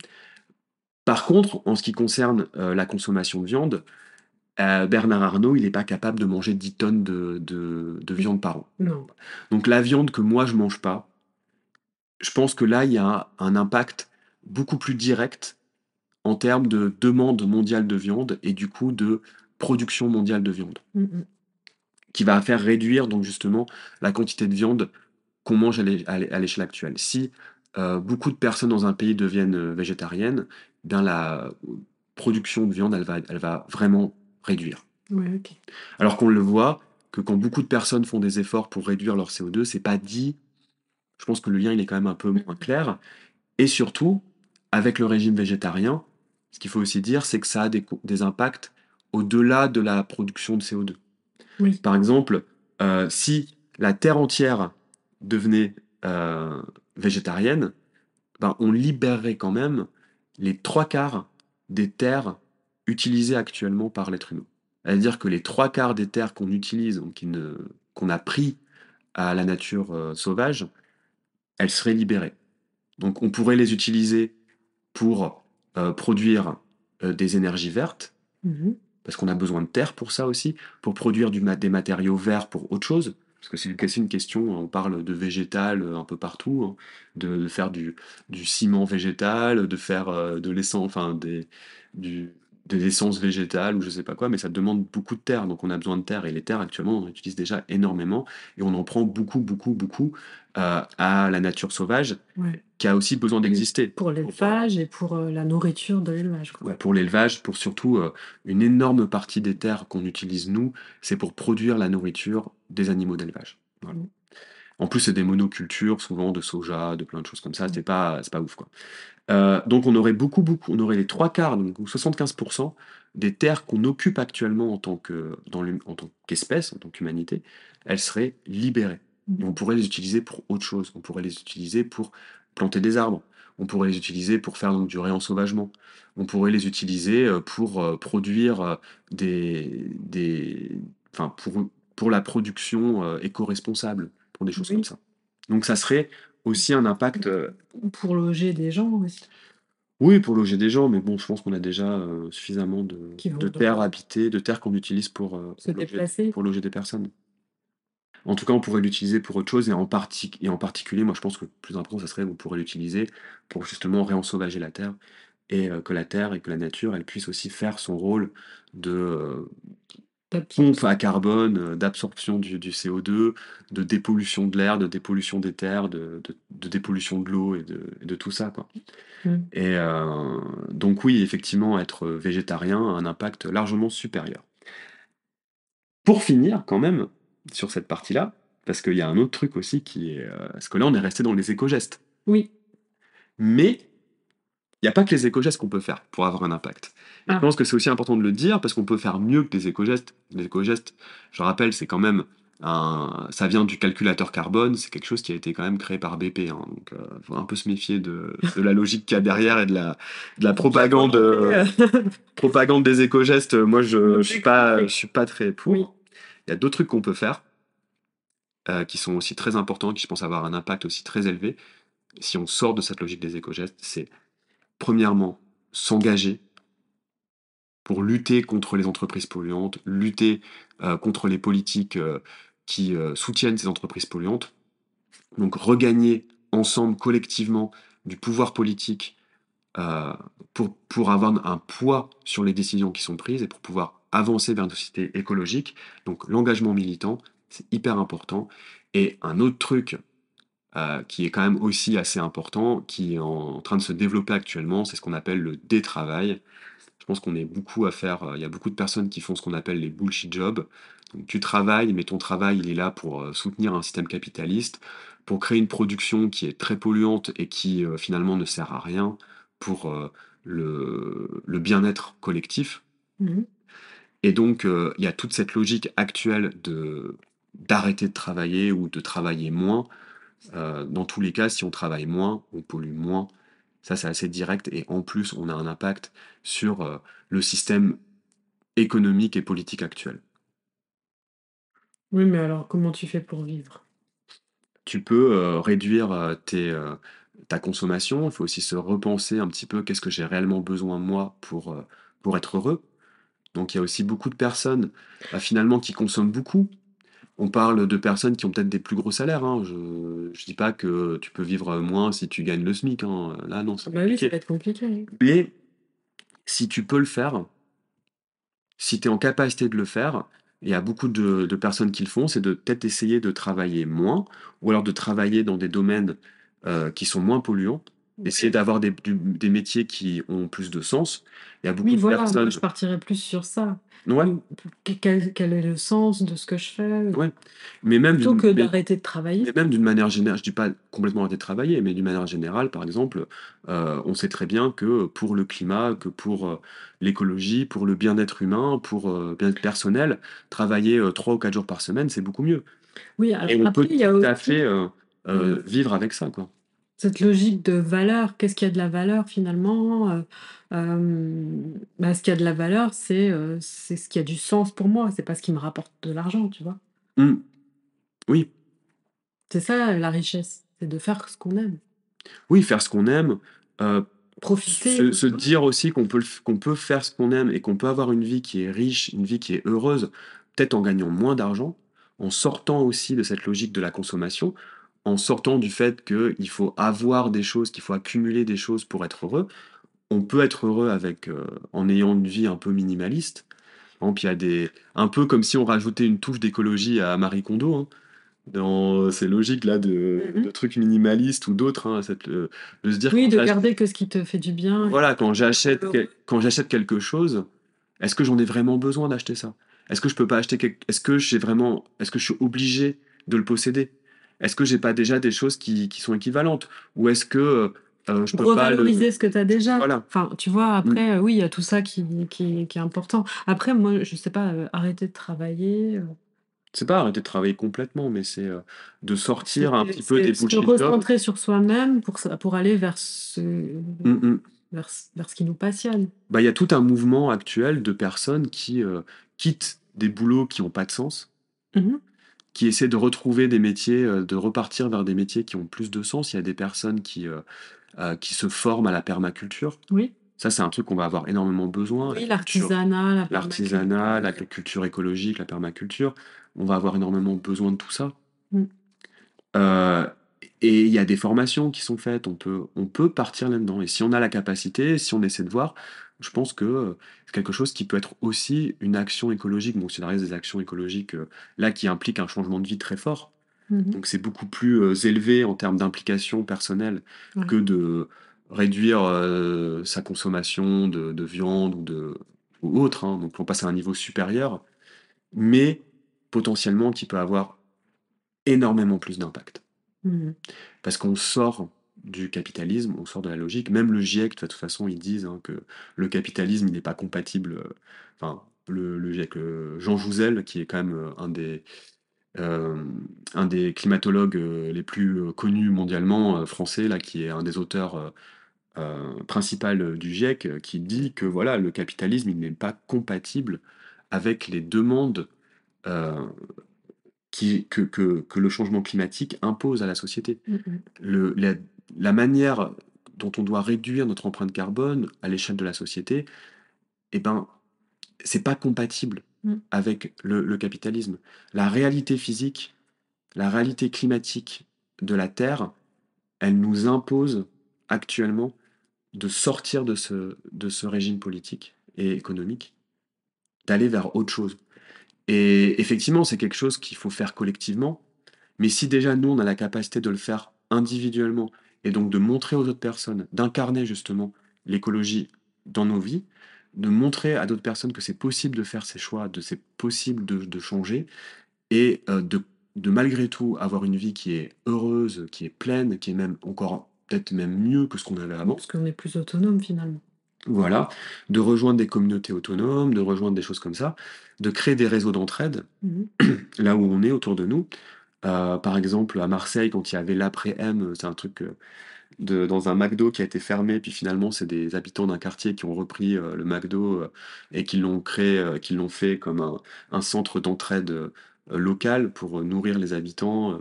Par contre, en ce qui concerne euh, la consommation de viande, euh, Bernard Arnault, il n'est pas capable de manger 10 tonnes de, de- de viande par an. Non. Donc la viande que moi je mange pas, je pense que là il y a un impact beaucoup plus direct en termes de demande mondiale de viande et du coup de production mondiale de viande, Mhm. qui va faire réduire donc justement la quantité de viande qu'on mange à l'é- à l'é- à l'échelle actuelle. Si euh, beaucoup de personnes dans un pays deviennent végétariennes, bien la production de viande elle va, elle va vraiment réduire. Ouais. Alors qu'on le voit que quand beaucoup de personnes font des efforts pour réduire leur CO2, c'est pas dit. Je pense que le lien il est quand même un peu moins clair. Et surtout, avec le régime végétarien, ce qu'il faut aussi dire, c'est que ça a des, impacts au-delà de la production de CO2. Oui. Par exemple, euh, si la terre entière devenait euh, végétarienne, ben, on libérerait quand même les trois quarts des terres utilisées actuellement par l'être humain. C'est-à-dire que les trois quarts des terres qu'on utilise, qu'on a pris à la nature euh, sauvage, elles seraient libérées. Donc on pourrait les utiliser pour euh, produire euh, des énergies vertes, Mhm. parce qu'on a besoin de terre pour ça aussi, pour produire du ma- des matériaux verts pour autre chose. Parce que c'est une, question, on parle de végétal euh, un peu partout, hein, de, de faire du, du ciment végétal, de faire euh, de l'essence, enfin des, du, de l'essence végétale ou je sais pas quoi, mais ça demande beaucoup de terre, donc on a besoin de terre. Et les terres actuellement, on en utilise déjà énormément et on en prend beaucoup, beaucoup, beaucoup euh, à la nature sauvage Ouais. qui a aussi besoin d'exister. Pour l'élevage et pour euh, la nourriture de l'élevage. Ouais, pour l'élevage, pour surtout euh, une énorme partie des terres qu'on utilise nous, c'est pour produire la nourriture des animaux d'élevage. Voilà. Mhm. En plus, c'est des monocultures, souvent de soja, de plein de choses comme ça. C'est pas, c'est pas ouf quoi. Euh, donc, on aurait beaucoup, beaucoup, on aurait les trois quarts, donc ou 75% des terres qu'on occupe actuellement en tant que, dans en tant qu'espèce, en tant qu'humanité, elles seraient libérées. Et on pourrait les utiliser pour autre chose. On pourrait les utiliser pour planter des arbres. On pourrait les utiliser pour faire donc, du réensauvagement. On pourrait les utiliser euh, pour euh, produire euh, des, des, enfin pour, pour la production euh, éco-responsable, pour des choses Oui. comme ça. Donc ça serait aussi un impact, euh, Pour loger des gens aussi. oui, pour loger des gens, mais bon, je pense qu'on a déjà euh, suffisamment de, de terres habitées, de terres qu'on utilise pour, euh, Se loger, déplacer. pour loger des personnes. En tout cas, on pourrait l'utiliser pour autre chose, et en, parti- et en particulier, moi je pense que le plus important, ça serait qu'on pourrait l'utiliser pour justement réensauvager la terre, et euh, que la terre et que la nature, elle puisse aussi faire son rôle de pompe à carbone, euh, d'absorption du, du CO2, de dépollution de l'air, de dépollution des terres, de, de- de dépollution de l'eau et de, et de tout ça, quoi. Mm. Et euh, donc oui, effectivement, être végétarien a un impact largement supérieur. Pour finir, quand même, sur cette partie-là, parce qu'il y a un autre truc aussi qui est... euh, parce que là, on est resté dans les éco-gestes. Oui. Mais n'y a pas que les éco-gestes qu'on peut faire pour avoir un impact. Et Ah. Je pense que c'est aussi important de le dire parce qu'on peut faire mieux que des éco-gestes. Les éco-gestes, je rappelle, c'est quand même un... ça vient du calculateur carbone, c'est quelque chose qui a été quand même créé par BP. hein. donc, il faut un peu se méfier de, de la logique qu'il y a derrière et de la, de la propagande, euh, propagande des éco-gestes. Moi, je ne suis, pas- je suis pas très pour. Oui. Il y a d'autres trucs qu'on peut faire euh, qui sont aussi très importants, qui je pense avoir un impact aussi très élevé. Si on sort de cette logique des éco-gestes, c'est premièrement s'engager pour lutter contre les entreprises polluantes, lutter euh, contre les politiques euh, qui euh, soutiennent ces entreprises polluantes. Donc regagner ensemble, collectivement, du pouvoir politique pour avoir un poids sur les décisions qui sont prises et pour pouvoir avancer vers une société écologique. Donc l'engagement militant, c'est hyper important. Et un autre truc euh, qui est quand même aussi assez important, qui est en train de se développer actuellement, c'est ce qu'on appelle le détravail. Je pense qu'on est beaucoup à faire, euh, il y a beaucoup de personnes qui font ce qu'on appelle les bullshit jobs. Donc tu travailles, mais ton travail, il est là pour euh, soutenir un système capitaliste, pour créer une production qui est très polluante et qui finalement ne sert à rien pour le, le bien-être collectif. Mhm. Et donc, il y a toute cette logique actuelle de d'arrêter de travailler ou de travailler moins. Euh, dans tous les cas, si on travaille moins, on pollue moins. Ça, c'est assez direct. Et en plus, on a un impact sur euh, le système économique et politique actuel. Oui, mais alors comment tu fais pour vivre? Tu peux euh, réduire euh, tes, euh, ta consommation. Il faut aussi se repenser un petit peu qu'est-ce que j'ai réellement besoin moi pour, pour être heureux. Donc il y a aussi beaucoup de personnes finalement qui consomment beaucoup. On parle de personnes qui ont peut-être des plus gros salaires. hein. Je ne dis pas que tu peux vivre moins si tu gagnes le SMIC. hein. Là, non, c'est Bah oui, ça compliqué. va être compliqué. oui. Mais si tu peux le faire, si tu es en capacité de le faire, il y a beaucoup de, de personnes qui le font, c'est de peut-être essayer de travailler moins, ou alors de travailler dans des domaines euh, qui sont moins polluants, essayer d'avoir des, des métiers qui ont plus de sens. Il y a beaucoup Oui, de voilà, moi, personnes... je partirais plus sur ça. Ouais, Que- Quel, quel est le sens de ce que je fais? Ouais. Mais même Plutôt que d'arrêter de travailler. Mais même d'une manière générale, je dis pas complètement arrêter de travailler, mais d'une manière générale, par exemple, euh, on sait très bien que pour le climat, que pour euh, l'écologie, pour le bien-être humain, pour euh, le bien-être personnel, travailler euh, trois ou quatre jours par semaine, c'est beaucoup mieux. Oui, alors Et on après, peut il y a tout à aussi- fait euh, euh, vivre avec ça, quoi. Cette logique de valeur. Qu'est-ce qui a de la valeur finalement euh, euh, bah, Ce qui a de la valeur, c'est euh, c'est ce qui a du sens pour moi. C'est pas ce qui me rapporte de l'argent, tu vois. Mmh. Oui, C'est ça la richesse, c'est de faire ce qu'on aime. oui, faire ce qu'on aime, Profiter. se, se dire aussi qu'on peut, qu'on peut faire ce qu'on aime et qu'on peut avoir une vie qui est riche, une vie qui est heureuse, peut-être en gagnant moins d'argent, en sortant aussi de cette logique de la consommation, en sortant du fait qu'il faut avoir des choses, qu'il faut accumuler des choses pour être heureux. On peut être heureux avec, euh, en ayant une vie un peu minimaliste. Par exemple, il y a des, un peu comme si on rajoutait une touche d'écologie à Marie Kondo, hein, dans ces logiques-là de, Mhm. de trucs minimalistes ou d'autres, hein, euh, de se dire Oui, de garder que ce qui te fait du bien. voilà, quand j'achète, quel- quand j'achète quelque chose, est-ce que j'en ai vraiment besoin d'acheter ça? Est-ce que je peux pas acheter quelque... Est-ce que j'ai vraiment... Est-ce que je suis obligé de le posséder? Est-ce que j'ai pas déjà des choses qui, qui sont équivalentes? Ou est-ce que euh, je peux pas le... Ce que tu as déjà. Voilà. Enfin, tu vois, après, euh, oui, il y a tout ça qui, qui, qui est important. Après, moi, je sais pas, euh, arrêter de travailler. euh, C'est pas arrêter de travailler complètement, mais c'est de sortir un petit peu des se bullshit jobs. recentrer sur soi-même pour, pour aller vers ce, Mm, mm. vers, vers ce qui nous passionne. Bah, il y a tout un mouvement actuel de personnes qui quittent des boulots qui n'ont pas de sens, Mhm. Qui essaient de retrouver des métiers, euh, de repartir vers des métiers qui ont plus de sens. Il y a des personnes qui, euh, euh, qui se forment à la permaculture. Oui, Ça, c'est un truc qu'on va avoir énormément besoin. oui l'artisanat, la l'agriculture écologique, la permaculture, on va avoir énormément besoin de tout ça. Mm. Euh, et il y a des formations qui sont faites, on peut, on peut partir là-dedans. Et si on a la capacité, si on essaie de voir, je pense que euh, c'est quelque chose qui peut être aussi une action écologique. Bon, c'est des actions écologiques euh, là qui impliquent un changement de vie très fort. Mhm. Donc c'est beaucoup plus euh, élevé en termes d'implication personnelle Ouais. que de réduire euh, sa consommation de, de viande ou, de, ou autre. hein. Donc on passe à un niveau supérieur, mais potentiellement qui peut avoir énormément plus d'impact. Mhm. Parce qu'on sort du capitalisme, on sort de la logique. Même le GIEC, de toute façon, ils disent hein, que le capitalisme, il n'est pas compatible. euh, Enfin, le, le GIEC, euh, Jean Jouzel, qui est quand même euh, un des, euh, un des climatologues les plus connus mondialement, français, là, qui est un des auteurs principal du GIEC, qui dit que voilà, le capitalisme, il n'est pas compatible avec les demandes qui, que, que, que le changement climatique impose à la société. Le, la, la manière dont on doit réduire notre empreinte carbone à l'échelle de la société, eh ben, c'est pas compatible Mm. avec le, le capitalisme. La réalité physique, la réalité climatique de la Terre, elle nous impose actuellement de sortir de ce, de ce régime politique et économique, d'aller vers autre chose. Et effectivement, c'est quelque chose qu'il faut faire collectivement, mais si déjà nous, on a la capacité de le faire individuellement, et donc de montrer aux autres personnes, d'incarner justement l'écologie dans nos vies, de montrer à d'autres personnes que c'est possible de faire ces choix, de c'est possible de, de changer, et euh, de, de malgré tout avoir une vie qui est heureuse, qui est pleine, qui est même encore peut-être même mieux que ce qu'on avait avant. Parce qu'on est plus autonome finalement. Voilà, de rejoindre des communautés autonomes, de rejoindre des choses comme ça, de créer des réseaux d'entraide Mhm. là où on est autour de nous. Euh, par exemple, à Marseille, quand il y avait l'après-M, c'est un truc euh, de, dans un McDo qui a été fermé, puis finalement, c'est des habitants d'un quartier qui ont repris euh, le McDo euh, et qui l'ont créé, euh, qui l'ont fait comme un, centre d'entraide euh, local pour euh, nourrir les habitants. euh,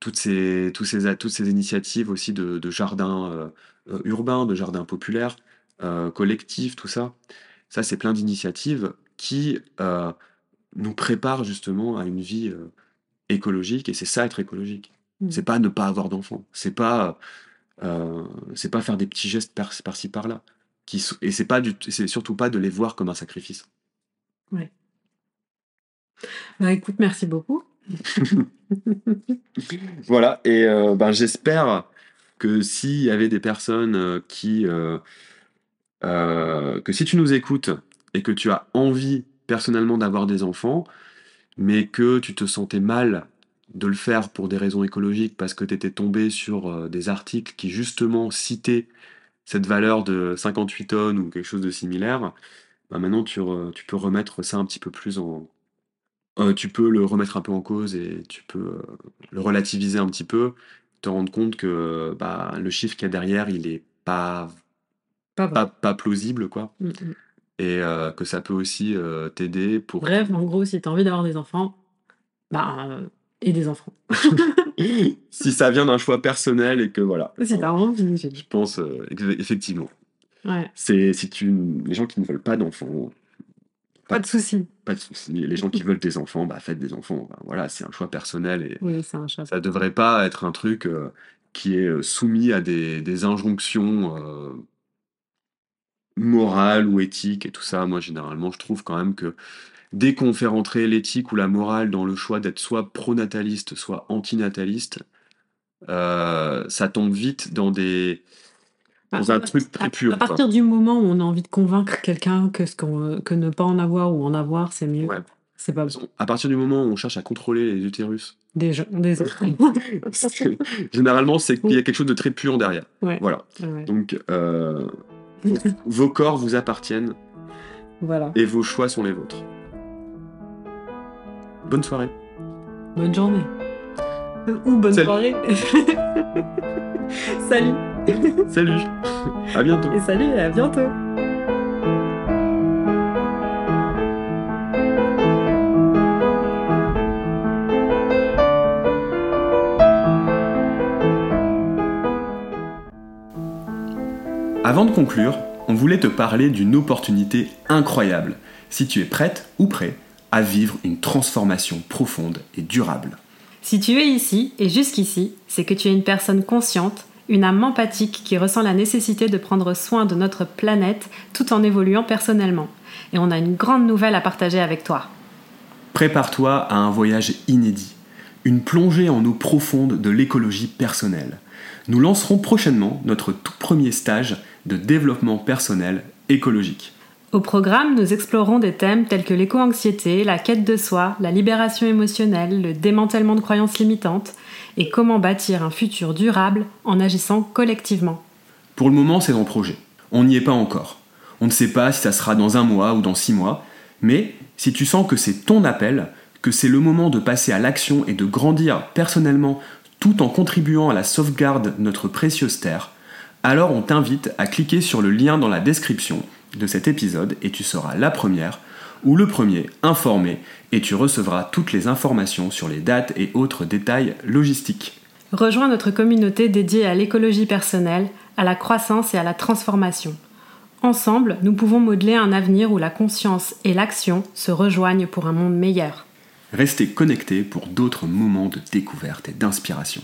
toutes ces, tous ces, toutes ces initiatives aussi de, jardins euh, euh, urbains, de jardins populaires, euh, collectifs, tout ça. Ça, c'est plein d'initiatives qui euh, nous préparent justement à une vie euh, écologique, et c'est ça être écologique. Mhm. C'est pas ne pas avoir d'enfants, c'est pas, euh, c'est pas faire des petits gestes par- par-ci par-là, qui et c'est pas du, c'est surtout pas de les voir comme un sacrifice. Bah écoute, merci beaucoup. Voilà, et euh, ben, j'espère que s'il y avait des personnes euh, qui... euh, que si tu nous écoutes et que tu as envie personnellement d'avoir des enfants, mais que tu te sentais mal de le faire pour des raisons écologiques parce que tu étais tombé sur euh, des articles qui justement citaient cette valeur de 58 tonnes ou quelque chose de similaire, ben maintenant tu, re- tu peux remettre ça un petit peu plus en... euh, tu peux le remettre un peu en cause et tu peux euh, le relativiser un petit peu te rendre compte que bah, le chiffre qu'il y a derrière, il est pas, Pas pas, pas plausible, quoi. Mm, mm. Et euh, que ça peut aussi euh, t'aider pour... Bref, en gros, si tu as envie d'avoir des enfants, bah, euh, et des enfants. si ça vient d'un choix personnel et que voilà. Si tu as envie, dit. Je pense, euh, effectivement. Ouais, C'est si tu, les gens qui ne veulent pas d'enfants, pas de souci. pas de souci. Les gens qui veulent des enfants, bah faites des enfants. Enfin, voilà, c'est un choix personnel et Oui, un ça devrait pas être un truc qui est soumis à des, des injonctions morales ou éthiques et tout ça. Moi, généralement, je trouve quand même que dès qu'on fait rentrer l'éthique ou la morale dans le choix d'être soit pronataliste, soit antinataliste, euh, ça tombe vite dans des dans un truc très pur. À partir du moment où on a envie de convaincre quelqu'un que, ce qu'on- que ne pas en avoir ou en avoir, c'est mieux. Ouais. C'est pas bon. À partir du moment où on cherche à contrôler les utérus, Des, gens- des généralement, c'est qu'il y a quelque chose de très pur derrière. Ouais. Voilà. Ouais. Donc, euh, vos corps vous appartiennent Voilà. et vos choix sont les vôtres. Bonne soirée. Bonne journée. Ou bonne Salut. soirée. salut. Salut. À bientôt. Et salut et à bientôt. Avant de conclure, on voulait te parler d'une opportunité incroyable, si tu es prête ou prêt à vivre une transformation profonde et durable. Si tu es ici et jusqu'ici, c'est que tu es une personne consciente, une âme empathique qui ressent la nécessité de prendre soin de notre planète tout en évoluant personnellement. Et on a une grande nouvelle à partager avec toi. Prépare-toi à un voyage inédit, une plongée en eau profonde de l'écologie personnelle. Nous lancerons prochainement notre tout premier stage de développement personnel écologique. Au programme, nous explorerons des thèmes tels que l'éco-anxiété, la quête de soi, la libération émotionnelle, le démantèlement de croyances limitantes et comment bâtir un futur durable en agissant collectivement. Pour le moment, c'est en projet. On n'y est pas encore. On ne sait pas si ça sera dans un mois ou dans six mois, mais si tu sens que c'est ton appel, que c'est le moment de passer à l'action et de grandir personnellement tout en contribuant à la sauvegarde de notre précieuse terre, alors on t'invite à cliquer sur le lien dans la description de cet épisode et tu seras la première ou le premier informé et tu recevras toutes les informations sur les dates et autres détails logistiques. Rejoins notre communauté dédiée à l'écologie personnelle, à la croissance et à la transformation. Ensemble, nous pouvons modeler un avenir où la conscience et l'action se rejoignent pour un monde meilleur. Restez connectés pour d'autres moments de découverte et d'inspiration.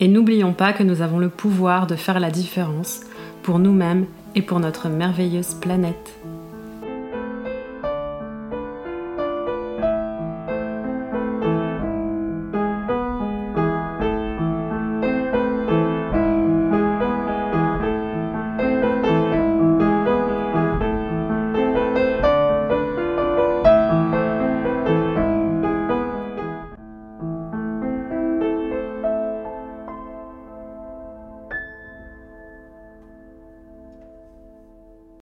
Et n'oublions pas que nous avons le pouvoir de faire la différence pour nous-mêmes et pour notre merveilleuse planète.